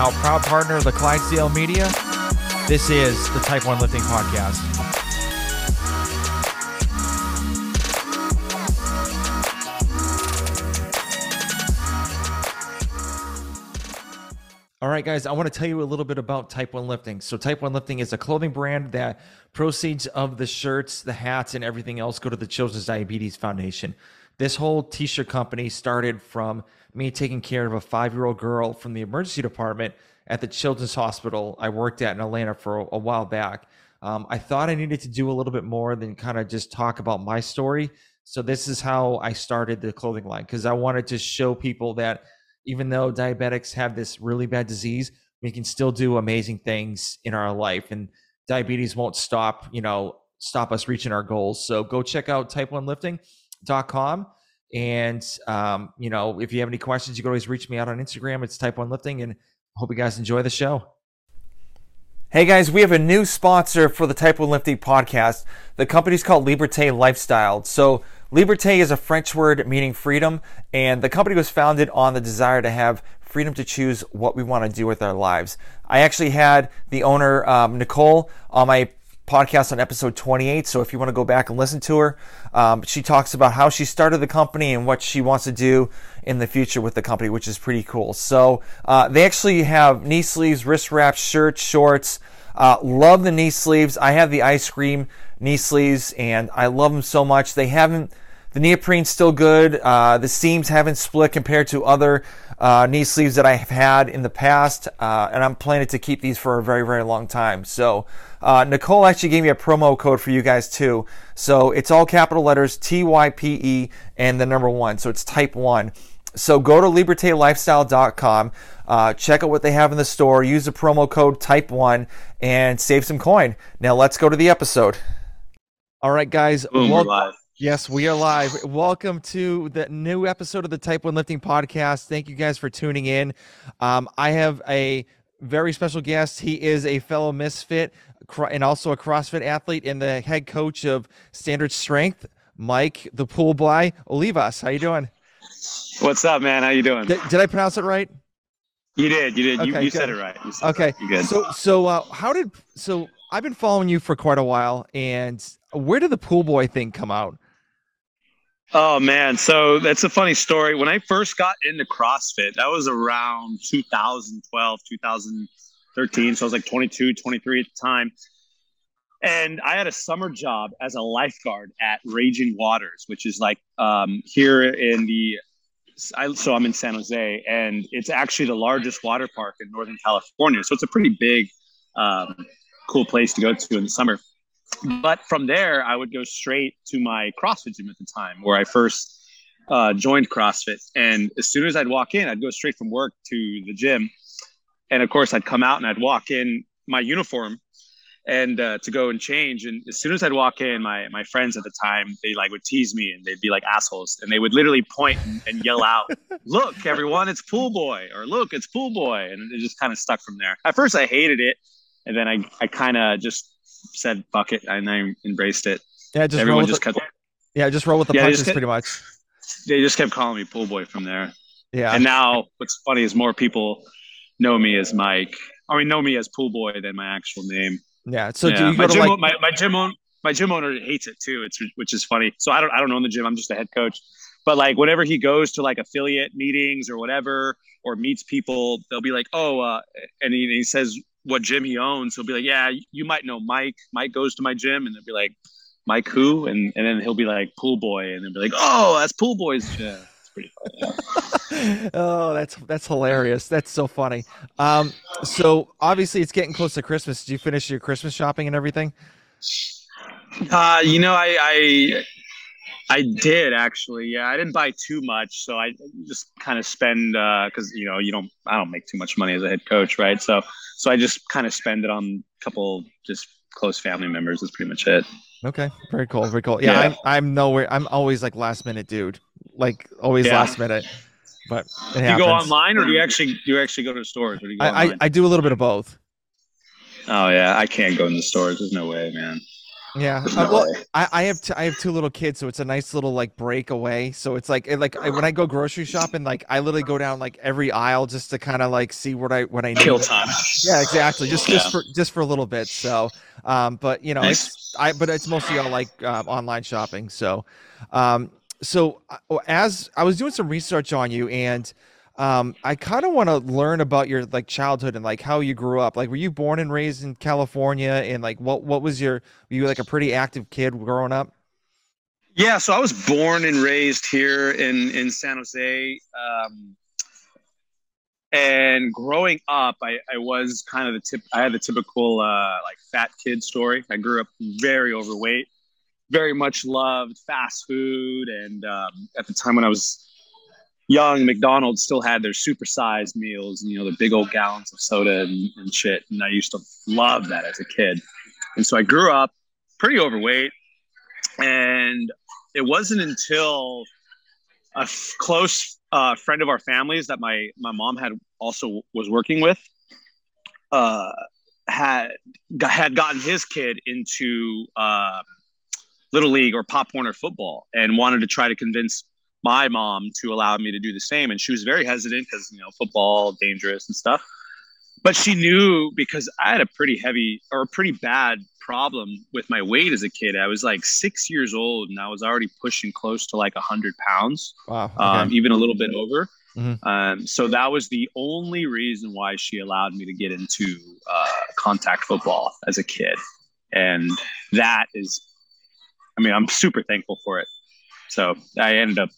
now proud partner of the Clydesdale Media. This is the Type 1 Lifting Podcast. All right, guys, I want to tell you a little bit about Type 1 Lifting. So, Type 1 Lifting is a clothing brand that proceeds of the shirts, the hats, and everything else go to the Children's Diabetes Foundation. This whole t shirt company started from me taking care of a five year old girl from the emergency department at the Children's Hospital I worked at in Atlanta for a, while back. Um, I thought I needed to do a little bit more than kind of just talk about my story. So, this is how I started the clothing line because I wanted to show people that even though diabetics have this really bad disease, we can still do amazing things in our life. And diabetes won't stop, you know, stop us reaching our goals. So go check out type1lifting.com. And, um, you know, if you have any questions, you can always reach me out on Instagram. It's type one lifting. And hope you guys enjoy the show. Hey guys, we have a new sponsor for the Type 1 Lifting podcast. The company's called Liberté Lifestyle. So, Liberté is a French word meaning freedom, and the company was founded on the desire to have freedom to choose what we want to do with our lives. I actually had the owner, um, Nicole, on my podcast on episode 28. So if you want to go back and listen to her, um, she talks about how she started the company and what she wants to do in the future with the company, which is pretty cool. So uh, they actually have knee sleeves, wrist wraps, shirts, shorts. Uh, love the knee sleeves. I have the ice cream knee sleeves, and I love them so much. They haven't the neoprene's still good. Uh, the seams haven't split compared to other uh, knee sleeves that I have had in the past, uh, and I'm planning to keep these for a very, very long time. So, uh, Nicole actually gave me a promo code for you guys too. So it's all capital letters T Y P E and the number one. So it's type one. So go to libertelifestyle.com, uh, check out what they have in the store, use the promo code type one, and save some coin. Now let's go to the episode. All right, guys. Boom, well. Yes, we are live. Welcome to the new episode of the Type 1 Lifting Podcast. Thank you guys for tuning in. Um, I have a very special guest. He is a fellow misfit and also a CrossFit athlete and the head coach of Standard Strength, Mike the Pool Boy Olivas. How you doing? What's up, man? How you doing? Did, did I pronounce it right? You did. You did. Okay, you, you said it right. Said okay. It right. You good. So, so uh, how did so? I've been following you for quite a while, and where did the pool boy thing come out? Oh man, so that's a funny story. When I first got into CrossFit, that was around 2012, 2013. So I was like 22, 23 at the time. And I had a summer job as a lifeguard at Raging Waters, which is like um, here in the. I, so I'm in San Jose, and it's actually the largest water park in Northern California. So it's a pretty big, um, cool place to go to in the summer but from there, I would go straight to my CrossFit gym at the time where I first uh, joined CrossFit. And as soon as I'd walk in, I'd go straight from work to the gym. And of course, I'd come out and I'd walk in my uniform and uh, to go and change. And as soon as I'd walk in, my my friends at the time they like would tease me and they'd be like assholes, and they would literally point and, and yell out, "Look, everyone, it's Pool Boy!" or "Look, it's Pool Boy!" And it just kind of stuck from there. At first, I hated it, and then I I kind of just said fuck it and I embraced it. Yeah, just everyone just the, cut. Yeah, just roll with the yeah, punches, kept, pretty much. They just kept calling me pool boy from there. Yeah. And now what's funny is more people know me as Mike. I mean, know me as pool boy than my actual name. Yeah. So yeah. my gym, like- my, my gym owner, my gym owner hates it too. It's which is funny. So I don't I don't own the gym. I'm just a head coach. But like whenever he goes to like affiliate meetings or whatever, or meets people, they'll be like, "Oh," uh, and he, he says what gym he owns, he'll be like, "Yeah, you might know Mike. Mike goes to my gym," and they'll be like, "Mike who?" And and then he'll be like, "Pool boy," and they'll be like, "Oh, that's Pool boy's gym." It's pretty funny. oh, that's that's hilarious. That's so funny. Um, so obviously it's getting close to Christmas. Did you finish your Christmas shopping and everything? Uh, you know, I, I I did actually. Yeah, I didn't buy too much, so I just kind of spend because uh, you know you don't. I don't make too much money as a head coach, right? So so I just kind of spend it on a couple just close family members. That's pretty much it. Okay, very cool, very cool. Yeah, yeah. I'm I'm nowhere. I'm always like last minute, dude. Like always yeah. last minute. But do you go online or do you actually do you actually go to stores? Or do you go I, I, I do a little bit of both. Oh yeah, I can't go in the stores. There's no way, man. Yeah, uh, well, I, I have t- I have two little kids, so it's a nice little like break away. So it's like it, like I, when I go grocery shopping, like I literally go down like every aisle just to kind of like see what I what I need. Kill time. Yeah, exactly. Just Yeah. just for just for a little bit. So, um, but you know, Nice. it's I but it's mostly all like uh, online shopping. So, um, so uh, as I was doing some research on you and. Um, I kind of want to learn about your like childhood and like how you grew up. Like, were you born and raised in California? And like, what what was your? Were you like a pretty active kid growing up? Yeah, so I was born and raised here in in San Jose. Um, and growing up, I, I was kind of the tip. I had the typical uh, like fat kid story. I grew up very overweight, very much loved fast food, and um, at the time when I was young, McDonald's still had their supersized meals, and you know the big old gallons of soda and, and shit. And I used to love that as a kid. And so I grew up pretty overweight, and it wasn't until a f- close uh, friend of our families that my my mom had also was working with uh, had had gotten his kid into uh, little league or pop Warner football and wanted to try to convince my mom to allow me to do the same and she was very hesitant because you know football dangerous and stuff but she knew because i had a pretty heavy or a pretty bad problem with my weight as a kid i was like six years old and i was already pushing close to like 100 pounds Wow. Okay. um, even a little bit over. Mhm. Um, so that was the only reason why she allowed me to get into uh, contact football as a kid, and that is, I mean, I'm super thankful for it. So I ended up,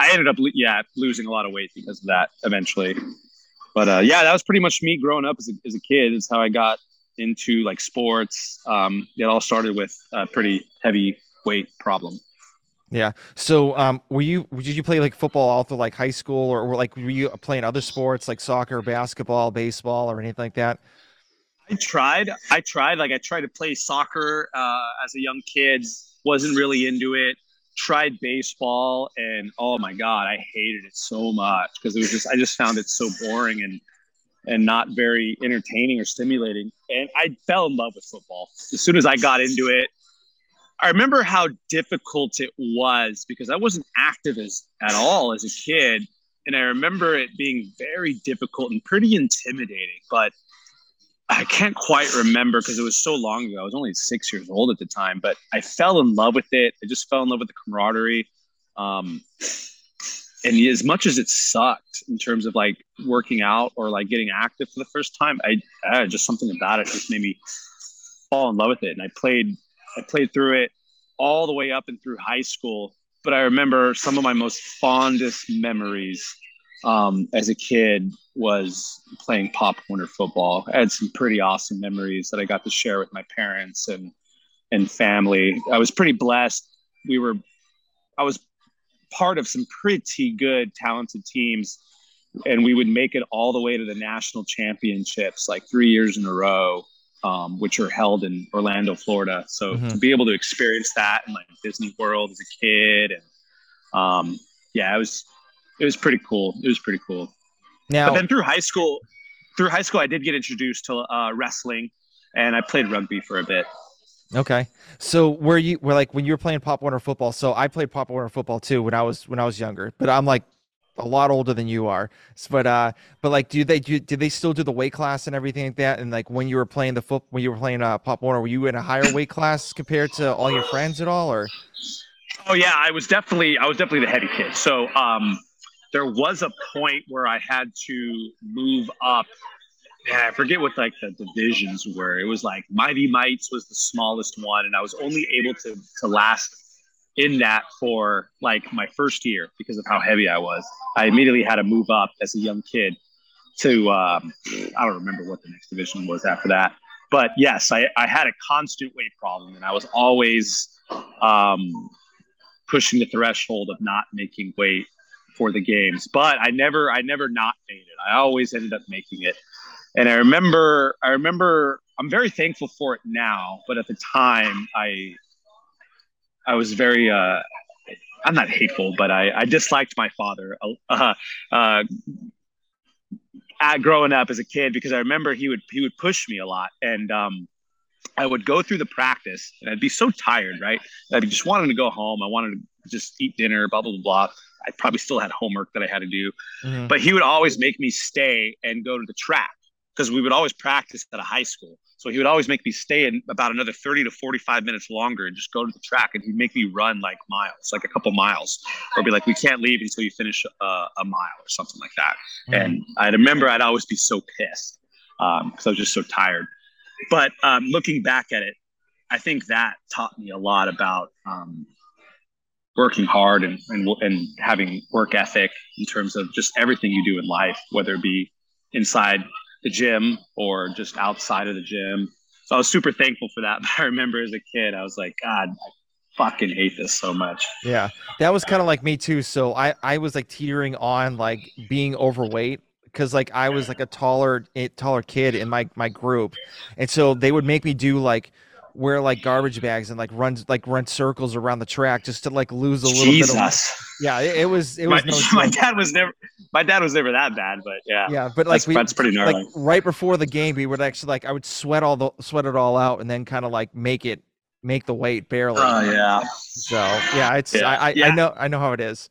I ended up, yeah, losing a lot of weight because of that eventually. But uh, yeah, that was pretty much me growing up as a, as a kid. Is how I got into like sports. Um, it all started with a pretty heavy weight problem. Yeah. So, um, were you did you play like football all through like high school, or, or like were you playing other sports like soccer, basketball, baseball, or anything like that? I tried. I tried. Like I tried to play soccer uh, as a young kid. Wasn't really into it. Tried baseball, and oh my god, I hated it so much because it was just. I just found it so boring and and not very entertaining or stimulating. And I fell in love with football as soon as I got into it. I remember how difficult it was because I wasn't active as at all as a kid, and I remember it being very difficult and pretty intimidating. But I can't quite remember because it was so long ago. I was only six years old at the time, but I fell in love with it. I just fell in love with the camaraderie. Um, and as much as it sucked in terms of like working out or like getting active for the first time, I, I just something about it just made me fall in love with it. And I played, I played through it all the way up and through high school. But I remember some of my most fondest memories um, as a kid was playing Pop Warner football. I had some pretty awesome memories that I got to share with my parents and and family. I was pretty blessed. We were, I was part of some pretty good, talented teams, and we would make it all the way to the national championships like three years in a row. Um, which are held in Orlando, Florida. So Mhm. to be able to experience that in like Disney World as a kid, and um, yeah, it was it was pretty cool. It was pretty cool. Now, But then through high school, through high school, I did get introduced to uh, wrestling, and I played rugby for a bit. okay. So, were you were like when you were playing Pop Warner football? So, I played Pop Warner football too when I was when I was younger, but I'm like a lot older than you are. But uh, but like, do they do? Did they still do the weight class and everything like that? And like when you were playing the foot, when you were playing uh, Pop Warner, were you in a higher weight class compared to all your friends at all, or? Oh yeah, I was definitely I was definitely the heavy kid. So um, there was a point where I had to move up. Yeah, I forget what like the divisions were. It was like Mighty Mites was the smallest one, and I was only able to to last in that for like my first year because of how heavy I was. I immediately had to move up as a young kid to um, I don't remember what the next division was after that. But yes, I, I had a constant weight problem, and I was always um, pushing the threshold of not making weight for the games. But I never I never not made it. I always ended up making it. And I remember I remember I'm very thankful for it now, but at the time I I was very uh I'm not hateful, but I, I disliked my father uh, uh, at growing up as a kid because I remember he would he would push me a lot, and um, I would go through the practice and I'd be so tired, right? I'd be just wanting to go home. I wanted to just eat dinner, blah, blah, blah. I probably still had homework that I had to do. Mm-hmm. But he would always make me stay and go to the track because we would always practice at a high school. So he would always make me stay in about another 30 to 45 minutes longer and just go to the track. And he'd make me run like miles, like a couple miles, or be like, we can't leave until you finish a, a mile or something like that. Mm-hmm. And I remember I'd always be so pissed because um, I was just so tired. But um, looking back at it, I think that taught me a lot about um, working hard and, and, and having work ethic in terms of just everything you do in life, whether it be inside the gym or just outside of the gym. So I was super thankful for that. But I remember as a kid, I was like, God, I fucking hate this so much. Yeah, that was kind of like me too. So I I was like teetering on like being overweight because like I was like a taller eh, taller kid in my my group, and so they would make me do like wear like garbage bags and like run like run circles around the track just to like lose a little Jesus. bit of yeah it, it was it was my, no my dad was never my dad was never that bad but yeah. Yeah but like that's, we, that's pretty gnarly. like right before the game we would actually like i would sweat all the sweat it all out and then kind of like make it make the weight barely. Oh yeah. So yeah it's yeah. I, I, yeah. I know i know how it is.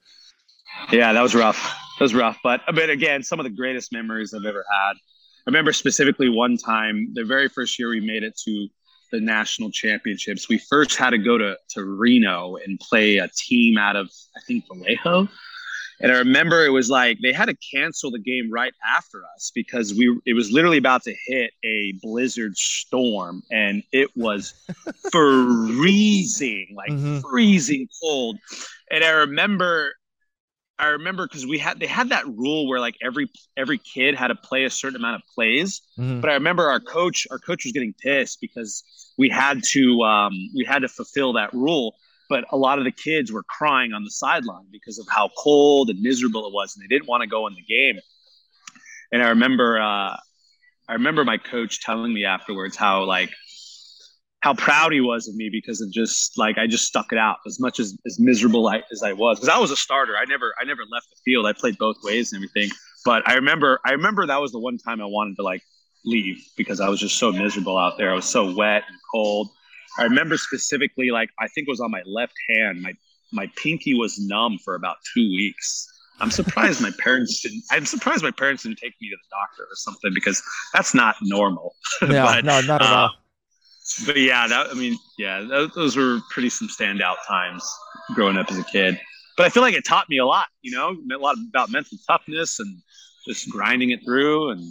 Yeah that was rough. That was rough but but again some of the greatest memories i've ever had. I remember specifically one time the very first year we made it to the national championships, we first had to go to, to Reno and play a team out of, I think, Vallejo. And I remember it was like they had to cancel the game right after us because we it was literally about to hit a blizzard storm and it was freezing, like mm-hmm. freezing cold. And I remember I remember because we had they had that rule where like every every kid had to play a certain amount of plays. Mm-hmm. But I remember our coach our coach was getting pissed because we had to um, we had to fulfill that rule. But a lot of the kids were crying on the sideline because of how cold and miserable it was, and they didn't want to go in the game. And I remember uh, I remember my coach telling me afterwards how like how proud he was of me because of just like I just stuck it out as much as, as miserable I, as I was because I was a starter. I never I never left the field. I played both ways and everything. But I remember I remember that was the one time I wanted to like leave because I was just so miserable out there. I was so wet and cold. I remember specifically like I think it was on my left hand. My my pinky was numb for about two weeks. I'm surprised my parents didn't. I'm surprised my parents didn't take me to the doctor or something because that's not normal. No, but, no, not at uh, all but yeah, that I mean, yeah, those, were pretty some standout times growing up as a kid. But I feel like it taught me a lot, you know, a lot about mental toughness and just grinding it through. And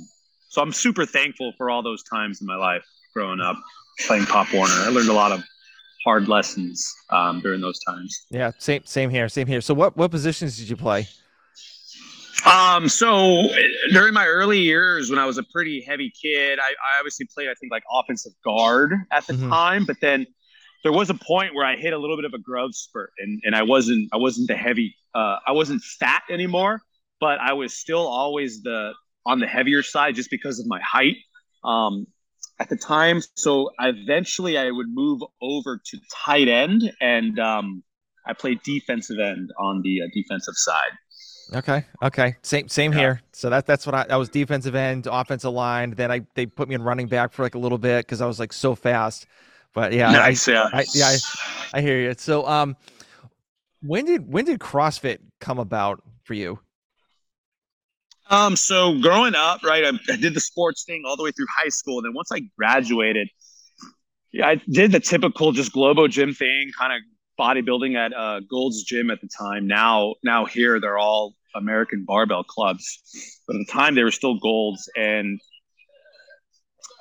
so I'm super thankful for all those times in my life growing up playing Pop Warner. I learned a lot of hard lessons um, during those times. Yeah, same same here, same here. So what what positions did you play? Um, so during my early years, when I was a pretty heavy kid, I, I obviously played, I think, like offensive guard at the mm-hmm. time. But then there was a point where I hit a little bit of a growth spurt, and and I wasn't I wasn't the heavy, uh, I wasn't fat anymore, but I was still always the on the heavier side just because of my height. Um, at the time, so eventually I would move over to tight end, and um, I played defensive end on the uh, defensive side. Okay. Okay. Same same yeah. here. So that that's what I, I was defensive end, offensive line. Then I they put me in running back for like a little bit because I was like so fast. But yeah, nice, I, yeah, I, yeah, I, I hear you. So um, when did when did CrossFit come about for you? Um, so growing up, right, I, I did the sports thing all the way through high school. And then once I graduated, yeah, I did the typical just Globo gym thing, kind of bodybuilding at uh, Gold's Gym at the time. Now, now here they're all American barbell clubs, but at the time they were still Gold's, and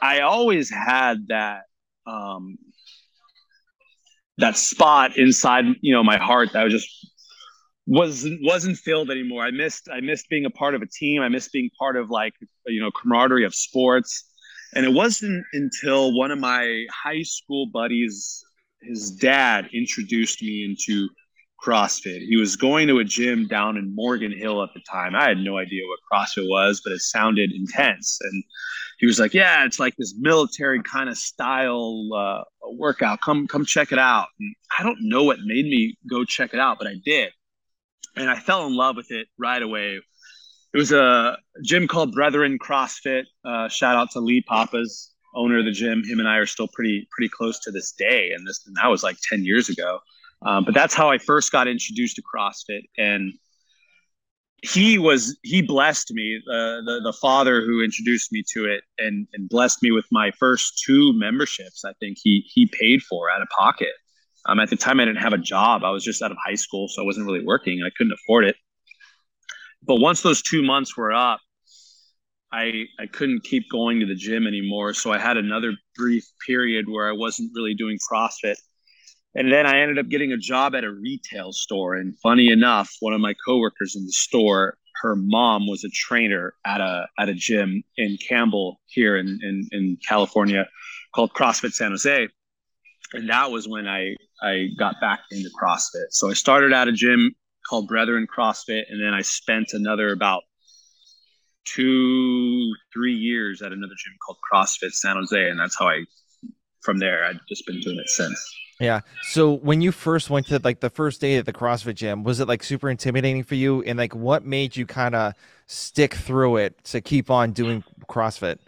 I always had that um, that spot inside, you know, my heart that was just wasn't wasn't filled anymore. I missed I missed being a part of a team. I missed being part of like you know camaraderie of sports. And it wasn't until one of my high school buddies his dad introduced me into CrossFit. He was going to a gym down in Morgan Hill at the time. I had no idea what CrossFit was, but it sounded intense. And he was like, "Yeah, it's like this military kind of style uh, workout. Come, come check it out." And I don't know what made me go check it out, but I did, and I fell in love with it right away. It was a gym called Brethren CrossFit. Uh, shout out to Lee Papas owner of the gym. Him and I are still pretty pretty close to this day, and this and that was like ten years ago. Um, but that's how I first got introduced to CrossFit, and he was he blessed me uh, the the father who introduced me to it and and blessed me with my first two memberships i think he he paid for out of pocket. Um, at the time i didn't have a job. I was just out of high school so i wasn't really working. And i couldn't afford it. But once those two months were up i i couldn't keep going to the gym anymore. So i had another brief period where i wasn't really doing crossfit and then I ended up getting a job at a retail store. And funny enough, one of my coworkers in the store, her mom was a trainer at a at a gym in Campbell here in, in, in California called CrossFit San Jose. And that was when I I got back into CrossFit. So I started at a gym called Brethren CrossFit, and then I spent another about two, three years at another gym called CrossFit San Jose. And that's how I from there I've just been doing it since. Yeah. So when you first went to like the first day at the CrossFit gym, was it like super intimidating for you? And like what made you kind of stick through it to keep on doing CrossFit?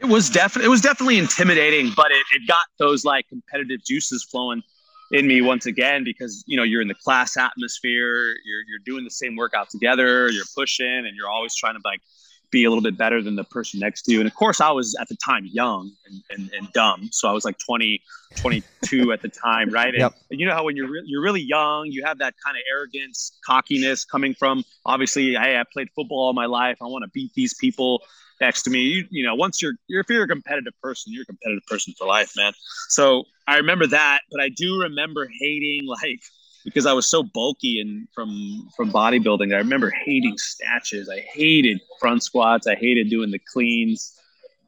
It was definitely it was definitely intimidating, but it, it got those like competitive juices flowing in me once again because you know you're in the class atmosphere, you're you're doing the same workout together, you're pushing, and you're always trying to like be a little bit better than the person next to you. And of course, I was at the time young and, and, and dumb. So I was like 20, 22 at the time, right? And, yep. you know how when you're, re- you're really young, you have that kind of arrogance, cockiness coming from obviously, hey, I played football all my life. I want to beat these people next to me. You, you know, once you're, you're, if you're a competitive person, you're a competitive person for life, man. So I remember that, but I do remember hating like, because I was so bulky and from from bodybuilding. I remember hating snatches. I hated front squats. I hated doing the cleans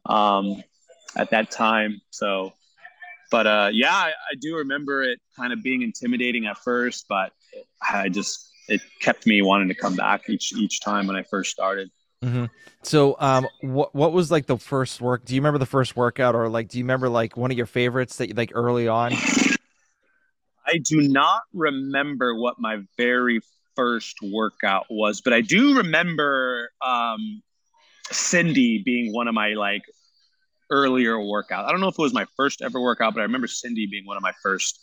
um, at that time. So, but uh, yeah, I, I do remember it kind of being intimidating at first, but I just it kept me wanting to come back each each time when I first started. Mm-hmm. So, um, what what was like the first work? Do you remember the first workout, or like, do you remember like one of your favorites that you like early on? I do not remember what my very first workout was, but I do remember um, Cindy being one of my like earlier workouts. I don't know if it was my first ever workout, but I remember Cindy being one of my first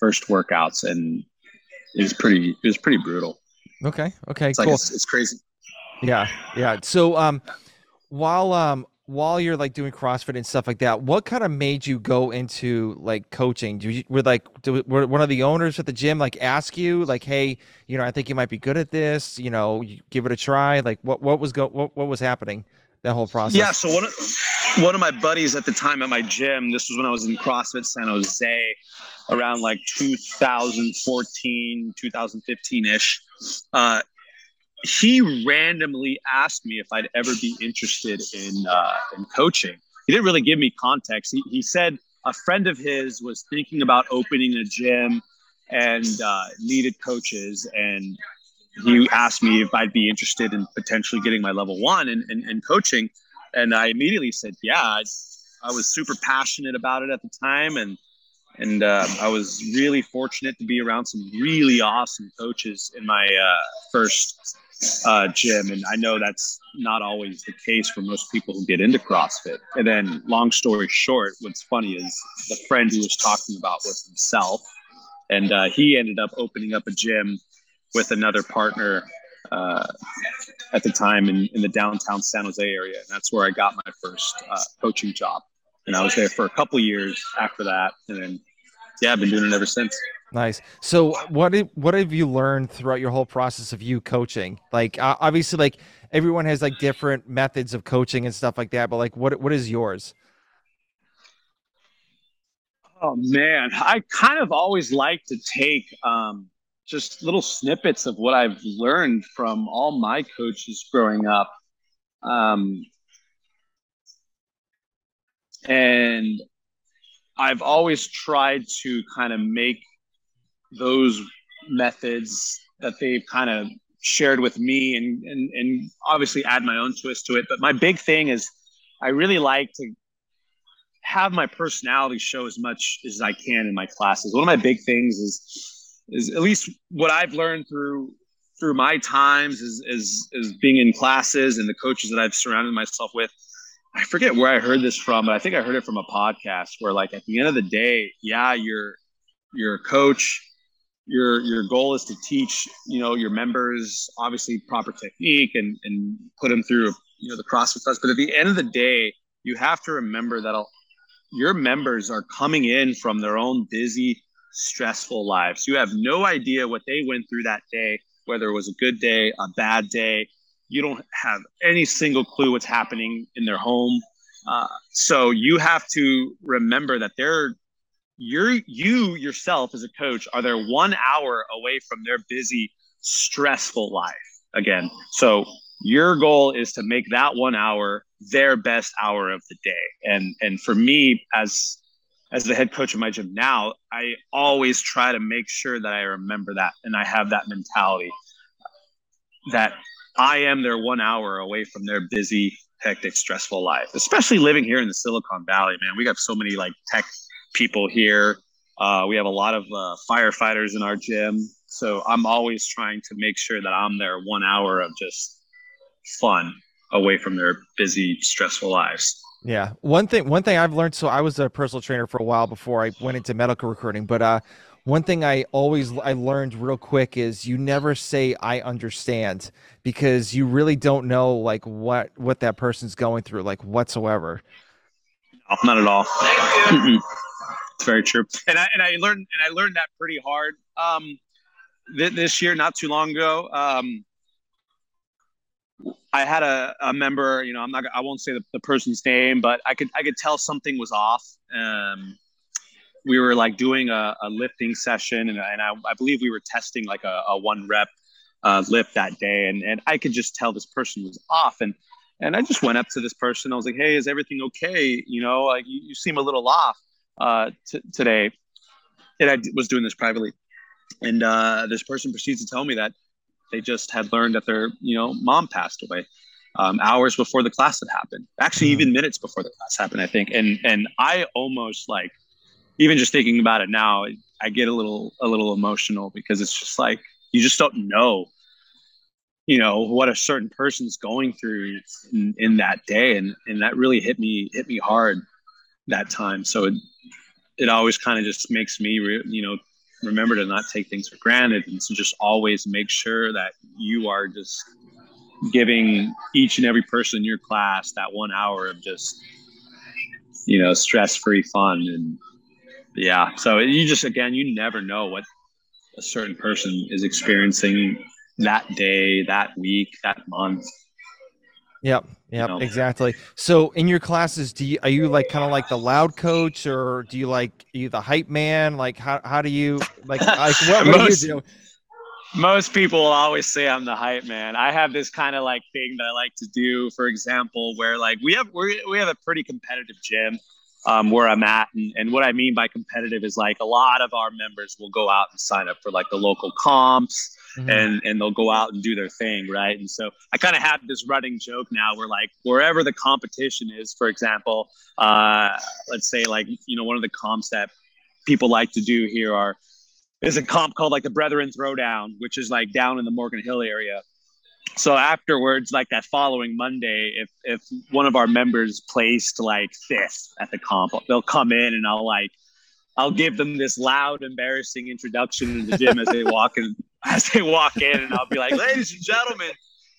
first workouts, and it was pretty it was pretty brutal. Okay. Okay. It's cool. like it's, it's crazy. Yeah. Yeah. So um, while um while you're like doing CrossFit and stuff like that, what kind of made you go into like coaching? Do you were like do, were one of the owners at the gym like ask you like, hey, you know, I think you might be good at this. You know, give it a try. Like, what what was go what what was happening that whole process? Yeah. So one of one of my buddies at the time at my gym, this was when I was in CrossFit San Jose, around like 2014, 2015 ish. Uh, he randomly asked me if I'd ever be interested in uh, in coaching. He didn't really give me context. He, he said a friend of his was thinking about opening a gym and uh, needed coaches, and he asked me if I'd be interested in potentially getting my level one in, in, in coaching. And I immediately said, yeah. I, I, was super passionate about it at the time, and and uh, I was really fortunate to be around some really awesome coaches in my uh, first uh, gym. And I know that's not always the case for most people who get into CrossFit. And then, long story short, what's funny is the friend he was talking about was himself. And uh, he ended up opening up a gym with another partner uh, at the time in, in the downtown San Jose area. And that's where I got my first uh, coaching job. And I was there for a couple years after that. And then, yeah, I've been doing it ever since. Nice. So what did, what have you learned throughout your whole process of you coaching? Like obviously like everyone has like different methods of coaching and stuff like that, but like what what is yours? Oh man, I kind of always like to take um, just little snippets of what I've learned from all my coaches growing up. Um, and I've always tried to kind of make those methods that they've kind of shared with me and, and and obviously add my own twist to it but my big thing is i really like to have my personality show as much as i can in my classes one of my big things is is at least what i've learned through through my times is is is being in classes and the coaches that i've surrounded myself with I forget where I heard this from, but I think I heard it from a podcast where like at the end of the day, yeah, you're you're a coach. Your your goal is to teach, you know, your members obviously proper technique and and put them through, you know, the CrossFit class. But at the end of the day, you have to remember that your members are coming in from their own busy, stressful lives. You have no idea what they went through that day, whether it was a good day, a bad day, you don't have any single clue what's happening in their home. Uh, so you have to remember that they're you're you yourself as a coach are there one hour away from their busy, stressful life again. So your goal is to make that one hour their best hour of the day. And and for me as as the head coach of my gym now, I always try to make sure that I remember that and I have that mentality that I am their one hour away from their busy, hectic, stressful life. Especially living here in the Silicon Valley, man. We got so many like tech people here. Uh, we have a lot of uh, firefighters in our gym, so I'm always trying to make sure that I'm there one hour of just fun away from their busy, stressful lives. Yeah. One thing one thing I've learned so I was a personal trainer for a while before I went into medical recruiting, but uh one thing I always I learned real quick is you never say I understand because you really don't know like what what that person's going through like whatsoever. No, not at all. it's very true. And I and I learned and I learned that pretty hard um th- this year not too long ago. Um I had a, a member, you know, I'm not, I won't say the, the person's name, but I could, I could tell something was off. Um, we were like doing a, a lifting session and, and I, I, believe we were testing like a, a one rep uh, lift that day and, and i could just tell this person was off and and i just went up to this person i was like hey is everything okay you know like you, you seem a little off uh, t- today and i was doing this privately. And uh, this person proceeds to tell me that they just had learned that their you know mom passed away um, hours before the class had happened actually mm-hmm. even minutes before the class happened i think. And and i almost like even just thinking about it now, I get a little a little emotional because it's just like you just don't know, you know, what a certain person's going through in, in that day, and and that really hit me hit me hard that time. So it it always kind of just makes me, re, you know, remember to not take things for granted, and just always make sure that you are just giving each and every person in your class that one hour of just you know stress free fun and yeah. So you just again, you never know what a certain person is experiencing that day, that week, that month. Yep. Yep. You know? Exactly. So in your classes, do you are you like kind of like the loud coach, or do you like you the hype man? Like how how do you like like what, what most, do you do? Most people always say I'm the hype man. I have this kind of like thing that I like to do. For example, where like we have we we have a pretty competitive gym um, where I'm at. And, and what I mean by competitive is like a lot of our members will go out and sign up for like the local comps mm-hmm. and, and they'll go out and do their thing. Right. And so I kind of have this running joke now where like wherever the competition is, for example, uh, let's say like, you know, one of the comps that people like to do here are, is a comp called like the Brethren Throwdown, which is like down in the Morgan Hill area so afterwards like that following monday if if one of our members placed like fifth at the comp they'll come in and i'll like i'll give them this loud embarrassing introduction in the gym as they walk in as they walk in and i'll be like ladies and gentlemen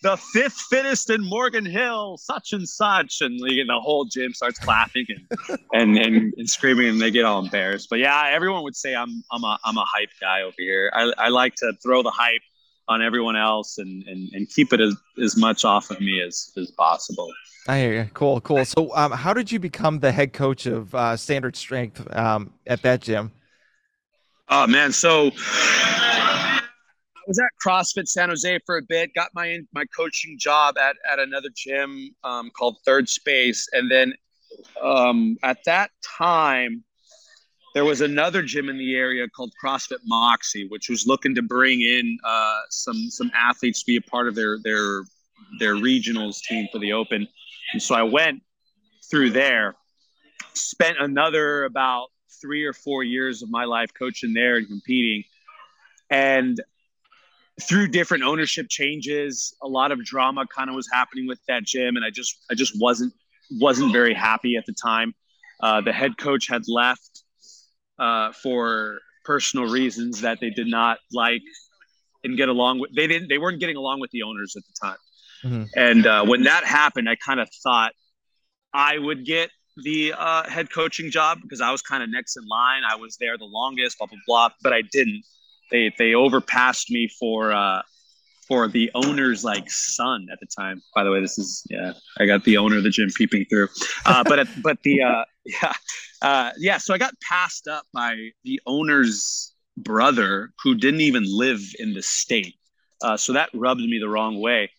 the fifth fittest in Morgan Hill, such and such, and the whole gym starts clapping and, and, and and screaming, and they get all embarrassed. But yeah, everyone would say I'm I'm a I'm a hype guy over here. I, I like to throw the hype on everyone else and, and, and keep it as, as much off of me as, as possible. I hear you. Cool, cool. So, um, how did you become the head coach of uh, Standard Strength um, at that gym? Oh man, so was at CrossFit San Jose for a bit. Got my my coaching job at at another gym um, called Third Space, and then um, at that time, there was another gym in the area called CrossFit Moxie, which was looking to bring in uh, some some athletes to be a part of their their their regionals team for the Open. And so I went through there, spent another about three or four years of my life coaching there and competing, and through different ownership changes, a lot of drama kind of was happening with that gym, and I just I just wasn't wasn't very happy at the time. Uh, the head coach had left uh, for personal reasons that they did not like and get along with. They didn't. They weren't getting along with the owners at the time. Mm-hmm. And uh, when that happened, I kind of thought I would get the uh, head coaching job because I was kind of next in line. I was there the longest, blah blah blah. But I didn't. They they overpassed me for uh, for the owner's like son at the time. By the way, this is yeah, I got the owner of the gym peeping through. Uh, but but the uh, yeah uh, yeah, so I got passed up by the owner's brother who didn't even live in the state. Uh, so that rubbed me the wrong way.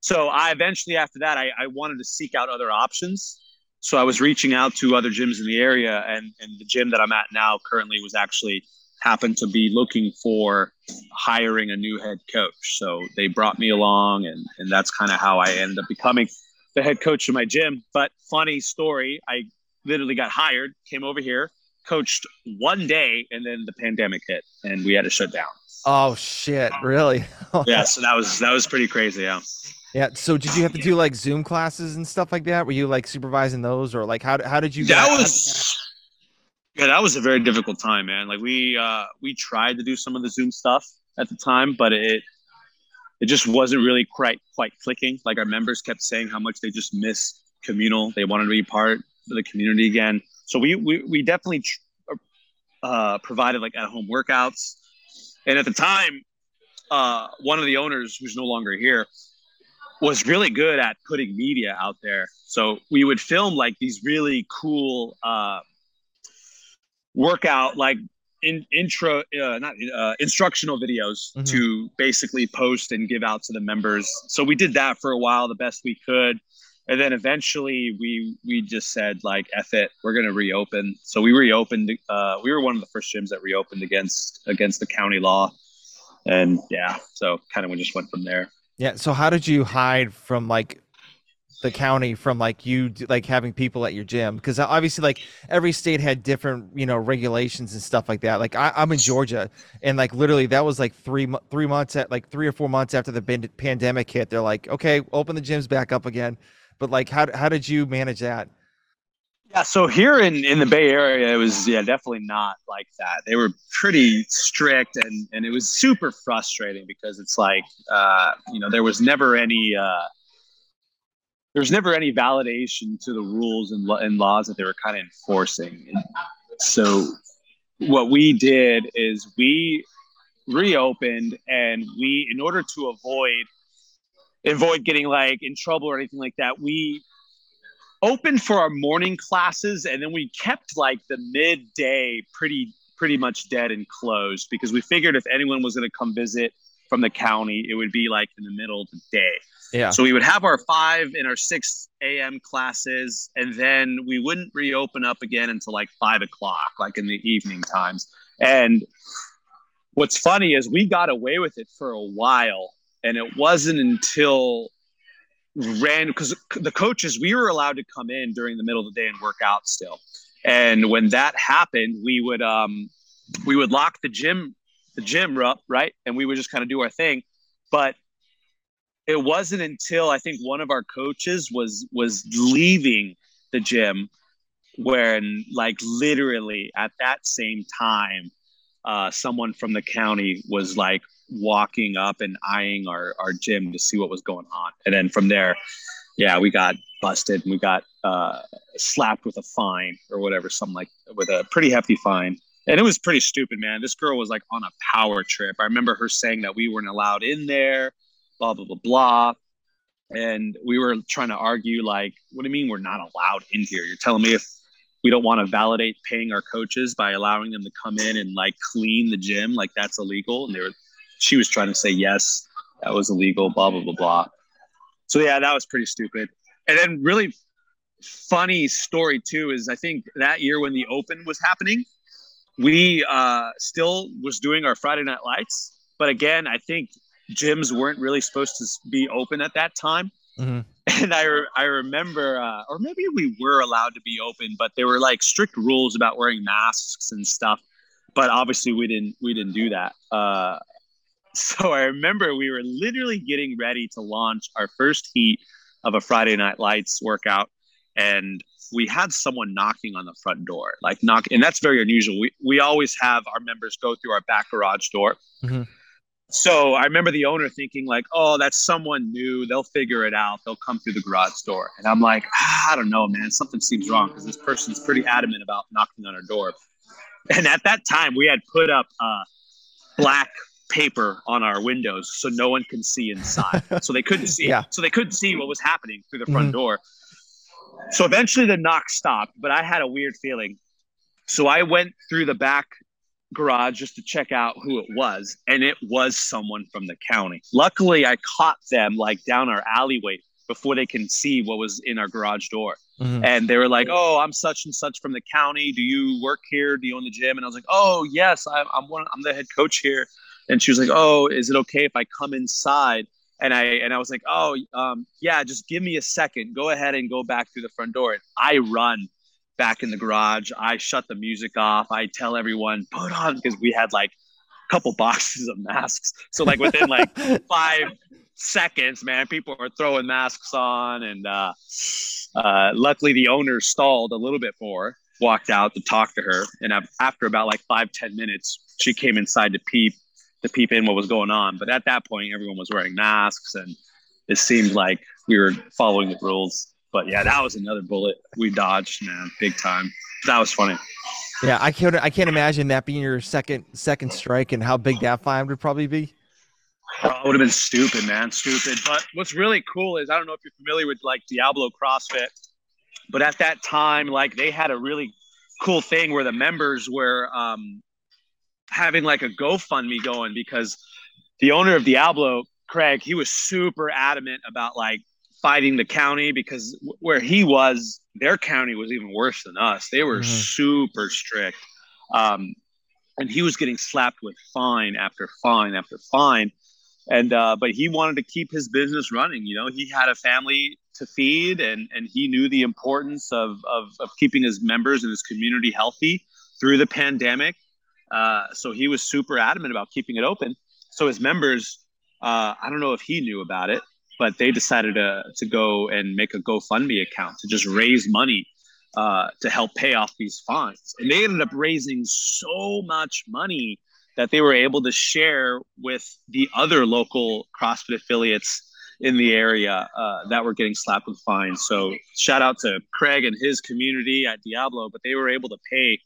So I eventually, after that, I, I wanted to seek out other options. So I was reaching out to other gyms in the area, and, and the gym that I'm at now currently was actually happened to be looking for hiring a new head coach. So they brought me along, and, and that's kind of how I ended up becoming the head coach of my gym. But funny story, I literally got hired, came over here, coached one day, and then the pandemic hit, and we had to shut down. Oh shit! Really? yeah. So that was that was pretty crazy. Yeah. Yeah. So did you have to do like Zoom classes and stuff like that? Were you like supervising those, or like how how did you? That was. Yeah, that was a very difficult time, man. Like we uh we tried to do some of the Zoom stuff at the time, but it it just wasn't really quite quite clicking. Like our members kept saying how much they just miss communal. They wanted to be part of the community again. So we we, we definitely uh, provided like at home workouts, and at the time, uh, one of the owners who's no longer here was really good at putting media out there. So we would film like these really cool uh, workout like in, intro uh, not uh, instructional videos mm-hmm. to basically post and give out to the members so we did that for a while the best we could and then eventually we we just said like F it, we're gonna reopen. So we reopened. Uh, we were one of the first gyms that reopened against against the county law, and yeah, so kind of we just went from there. Yeah. So how did you hide from like the county from like you like having people at your gym because obviously like every state had different you know regulations and stuff like that like I, am in georgia and like literally that was like three three months at like three or four months after the pandemic hit they're like okay open the gyms back up again but like how how did you manage that? Yeah, so here in in the Bay Area, it was yeah definitely not like that. They were pretty strict, and and it was super frustrating because it's like uh, you know there was never any. Uh, there was never any validation to the rules and, and laws that they were kind of enforcing. And so, what we did is we reopened, and we, in order to avoid avoid getting like in trouble or anything like that, we opened for our morning classes and then we kept like the midday pretty pretty much dead and closed because we figured if anyone was going to come visit from the county, it would be like in the middle of the day. Yeah. So we would have our 5 and our 6 a.m. classes, and then we wouldn't reopen up again until like 5 o'clock, like in the evening times. And what's funny is we got away with it for a while and it wasn't until ran because the coaches we were allowed to come in during the middle of the day and work out still and when that happened we would um we would lock the gym the gym up right and we would just kind of do our thing but it wasn't until i think one of our coaches was was leaving the gym when like literally at that same time uh, someone from the county was like walking up and eyeing our, our gym to see what was going on. And then from there, yeah, we got busted and we got uh, slapped with a fine or whatever, something like with a pretty hefty fine. And it was pretty stupid, man. This girl was like on a power trip. I remember her saying that we weren't allowed in there, blah, blah, blah, blah. And we were trying to argue, like, what do you mean we're not allowed in here? You're telling me if we don't want to validate paying our coaches by allowing them to come in and like clean the gym, like that's illegal. And they were she was trying to say yes, that was illegal, blah blah blah blah. So yeah, that was pretty stupid. And then really funny story too is I think that year when the Open was happening, we uh, still was doing our Friday Night Lights, but again, I think gyms weren't really supposed to be open at that time. Mm-hmm. And I, re- I remember, uh, or maybe we were allowed to be open, but there were like strict rules about wearing masks and stuff. But obviously, we didn't we didn't do that. Uh, so I remember we were literally getting ready to launch our first heat of a Friday Night Lights workout, and we had someone knocking on the front door, like knock, and that's very unusual. We we always have our members go through our back garage door. Mm-hmm. So I remember the owner thinking like, "Oh, that's someone new. They'll figure it out. They'll come through the garage door." And I'm like, ah, "I don't know, man. Something seems wrong because this person's pretty adamant about knocking on our door." And at that time, we had put up uh, black paper on our windows so no one can see inside. so they couldn't see. yeah. So they couldn't see what was happening through the front mm-hmm. door. So eventually the knock stopped, but I had a weird feeling. So I went through the back garage just to check out who it was, and it was someone from the county. Luckily, I caught them like down our alleyway before they can see what was in our garage door. Mm-hmm. And they were like, "Oh, I'm such and such from the county. Do you work here? Do you own the gym?" And I was like, "Oh, yes, I'm I'm, one, I'm the head coach here." And she was like, "Oh, is it okay if I come inside?" And I and I was like, "Oh, um, yeah, just give me a second. Go ahead and go back through the front door." And I run back in the garage. I shut the music off. I tell everyone put on because we had like a couple boxes of masks. So like within like five seconds, man, people are throwing masks on, and uh, uh, luckily the owner stalled a little bit more. Walked out to talk to her, and after about like five ten minutes, she came inside to peep to peep in what was going on. But at that point, everyone was wearing masks, and it seemed like we were following the rules. But yeah, that was another bullet we dodged, man, big time. That was funny. Yeah, I can't. I can't imagine that being your second second strike and how big that fine would probably be. Oh, it would have been stupid, man, stupid. But what's really cool is I don't know if you're familiar with like Diablo CrossFit, but at that time, like they had a really cool thing where the members were um, having like a GoFundMe going because the owner of Diablo, Craig, he was super adamant about like fighting the county because where he was, their county was even worse than us. They were mm-hmm. super strict. Um, and he was getting slapped with fine after fine after fine. And, uh, but he wanted to keep his business running. You know, he had a family to feed and, and he knew the importance of, of, of keeping his members and his community healthy through the pandemic. Uh, so he was super adamant about keeping it open. So his members, uh, I don't know if he knew about it, but they decided to, to go and make a GoFundMe account to just raise money uh, to help pay off these fines. And they ended up raising so much money that they were able to share with the other local CrossFit affiliates in the area uh, that were getting slapped with fines. So shout out to Craig and his community at Diablo, but they were able to pay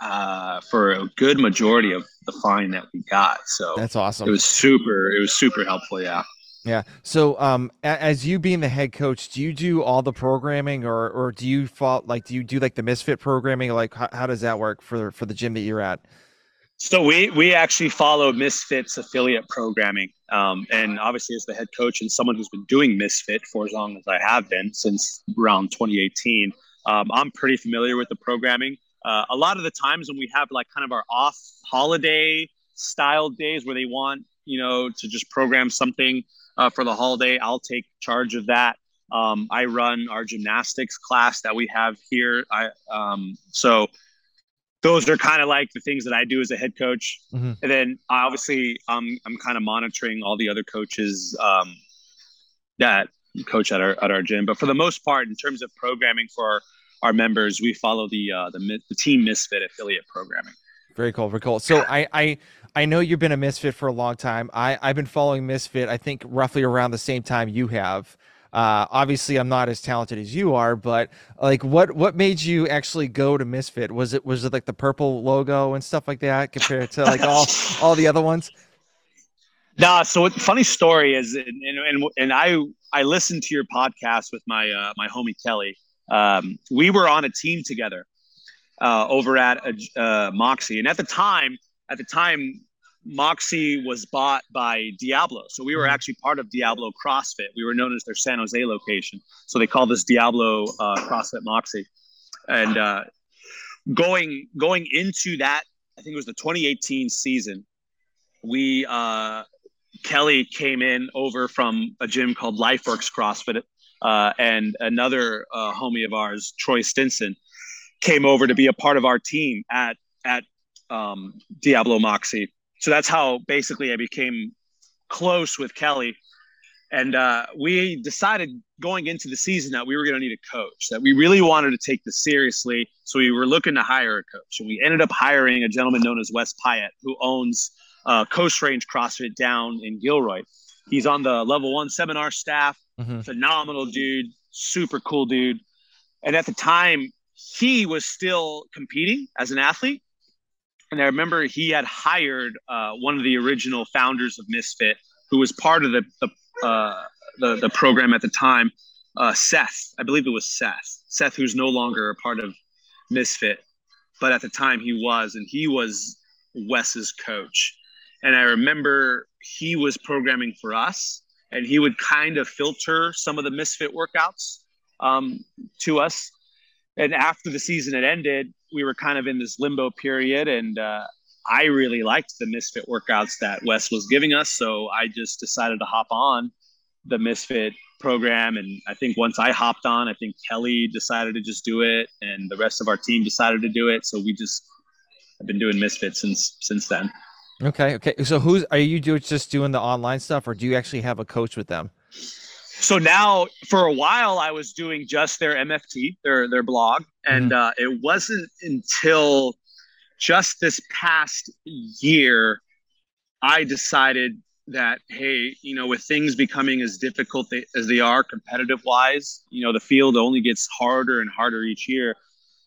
uh, for a good majority of the fine that we got. So that's awesome. It was super. It was super helpful. Yeah. Yeah. So, um, as you being the head coach, do you do all the programming, or or do you fall like do you do like the Misfit programming? Like, how, how does that work for for the gym that you're at? So we we actually follow Misfits affiliate programming, um, and obviously as the head coach and someone who's been doing Misfit for as long as I have been since around 2018, um, I'm pretty familiar with the programming. Uh, a lot of the times when we have like kind of our off holiday style days where they want you know to just program something uh, for the holiday. I'll take charge of that. Um, I run our gymnastics class that we have here. I um, so those are kind of like the things that I do as a head coach. Mm-hmm. And then obviously I'm I'm kind of monitoring all the other coaches um, that coach at our at our gym. But for the most part, in terms of programming for our, our members, we follow the uh, the the Team Misfit affiliate programming. Very cool, very cool. So I I I know you've been a Misfit for a long time. I I've been following Misfit. I think roughly around the same time you have. Uh, obviously, I'm not as talented as you are, but like, what what made you actually go to Misfit? Was it was it like the purple logo and stuff like that compared to like all all the other ones? Nah. So funny story is, and and, and I I listened to your podcast with my uh, my homie Kelly. Um, we were on a team together uh, over at uh, Moxie. And at the time, at the time, Moxie was bought by Diablo. So we were mm-hmm. actually part of Diablo CrossFit. We were known as their San Jose location. So they called this Diablo uh, CrossFit Moxie. And uh, going going into that, I think it was the 2018 season. We uh, Kelly came in over from a gym called LifeWorks CrossFit, uh, and another uh, homie of ours, Troy Stinson, came over to be a part of our team at at um, Diablo Moxie. So that's how basically I became close with Kelly. And uh, we decided going into the season that we were going to need a coach, that we really wanted to take this seriously. So we were looking to hire a coach. And we ended up hiring a gentleman known as Wes Pyatt, who owns uh, Coast Range CrossFit down in Gilroy. He's on the level one seminar staff, mm-hmm. phenomenal dude, super cool dude. And at the time, he was still competing as an athlete. And I remember he had hired uh, one of the original founders of Misfit, who was part of the, the uh, the, the program at the time, uh, Seth. I believe it was Seth. Seth, who's no longer a part of Misfit, but at the time he was, and he was Wes's coach. And I remember he was programming for us, and he would kind of filter some of the Misfit workouts um, to us. And after the season had ended, we were kind of in this limbo period, and uh, I really liked the Misfit workouts that Wes was giving us. So I just decided to hop on the Misfit program. And I think once I hopped on, I think Kelly decided to just do it and the rest of our team decided to do it. So we just have been doing Misfit since, since then. Okay. Okay. So who's, are you doing just doing the online stuff or do you actually have a coach with them? So now for a while I was doing just their MFT, their, their blog. And mm-hmm. uh, it wasn't until just this past year, I decided that hey, you know, with things becoming as difficult as they are competitive wise, you know, the field only gets harder and harder each year.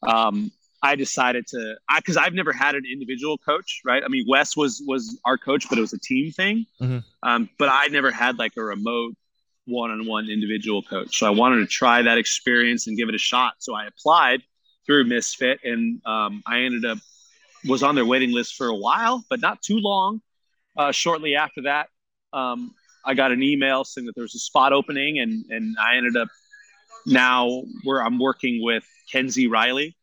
Um, I decided to, I because I've never had an individual coach, right? I mean, Wes was was our coach, but it was a team thing. Mm-hmm. Um, but I never had like a remote one-on-one individual coach, so I wanted to try that experience and give it a shot. So I applied through Misfit, and um, I ended up was on their waiting list for a while, but not too long. Uh, shortly after that, um, I got an email saying that there was a spot opening, and and I ended up now where I'm working with Kenzie Riley,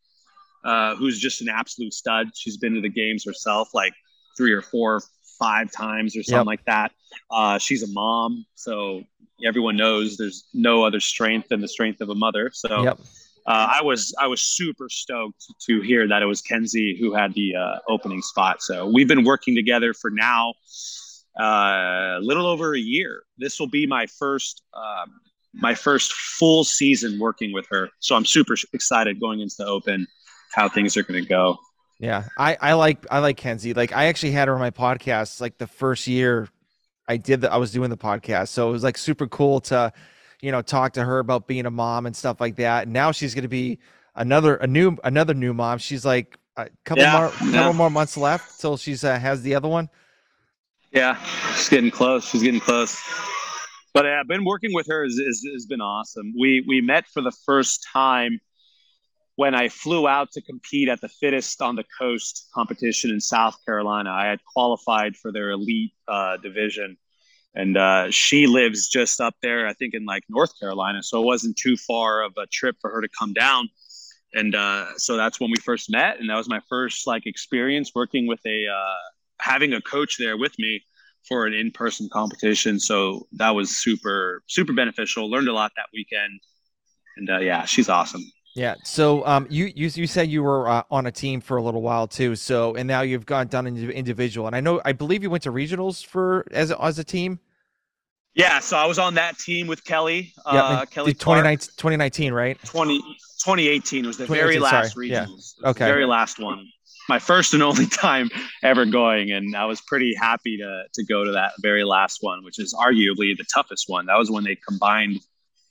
uh, who's just an absolute stud. She's been to the games herself like three or four, five times or something yep. like that. Uh, she's a mom, so everyone knows there's no other strength than the strength of a mother. So. Yep uh, I was I was super stoked to hear that it was Kenzie who had the uh, opening spot. So we've been working together for now uh, a little over a year. This will be my first um, my first full season working with her. So I'm super excited going into the Open, how things are going to go. Yeah, I I like I like Kenzie. Like I actually had her on my podcast like the first year I did that. I was doing the podcast, so it was like super cool to you know, talk to her about being a mom and stuff like that. And now she's going to be another a new another new mom. She's like a couple yeah, more couple more months left till she's uh, has the other one. Yeah, she's getting close. She's getting close. But I've uh, been working with her has, has been awesome. We we met for the first time when I flew out to compete at the fittest on the coast competition in South Carolina. I had qualified for their elite uh, division, and uh, she lives just up there, I think in like North Carolina, so it wasn't too far of a trip for her to come down. And uh, so that's when we first met, and that was my first like experience working with a uh, having a coach there with me for an in-person competition. So that was super super beneficial. Learned a lot that weekend, and uh, yeah, she's awesome. Yeah. So um, you you you said you were uh, on a team for a little while too. So and now you've gone down into individual, and I know I believe you went to regionals for as a, as a team. Yeah, so I was on that team with Kelly. Yeah, uh, Kelly 2019, 2019, right? 20, 2018 was the very last sorry. regionals. Yeah. Okay. very last one. My first and only time ever going, and I was pretty happy to to go to that very last one, which is arguably the toughest one. That was when they combined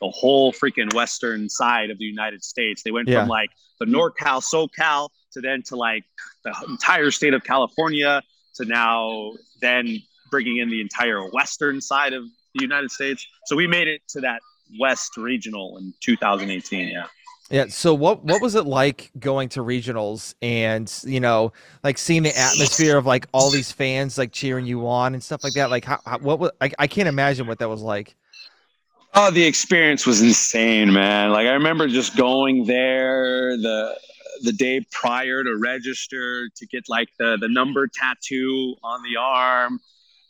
the whole freaking western side of the United States. They went yeah. from like the NorCal, SoCal to then to like the entire state of California to now then bringing in the entire western side of the United States. So we made it to that West regional in 2018. Yeah. Yeah. So what what was it like going to regionals and you know like seeing the atmosphere of like all these fans like cheering you on and stuff like that? Like how, how what was I, I can't imagine what that was like. Oh, the experience was insane, man. Like I remember just going there the the day prior to register to get like the the number tattoo on the arm,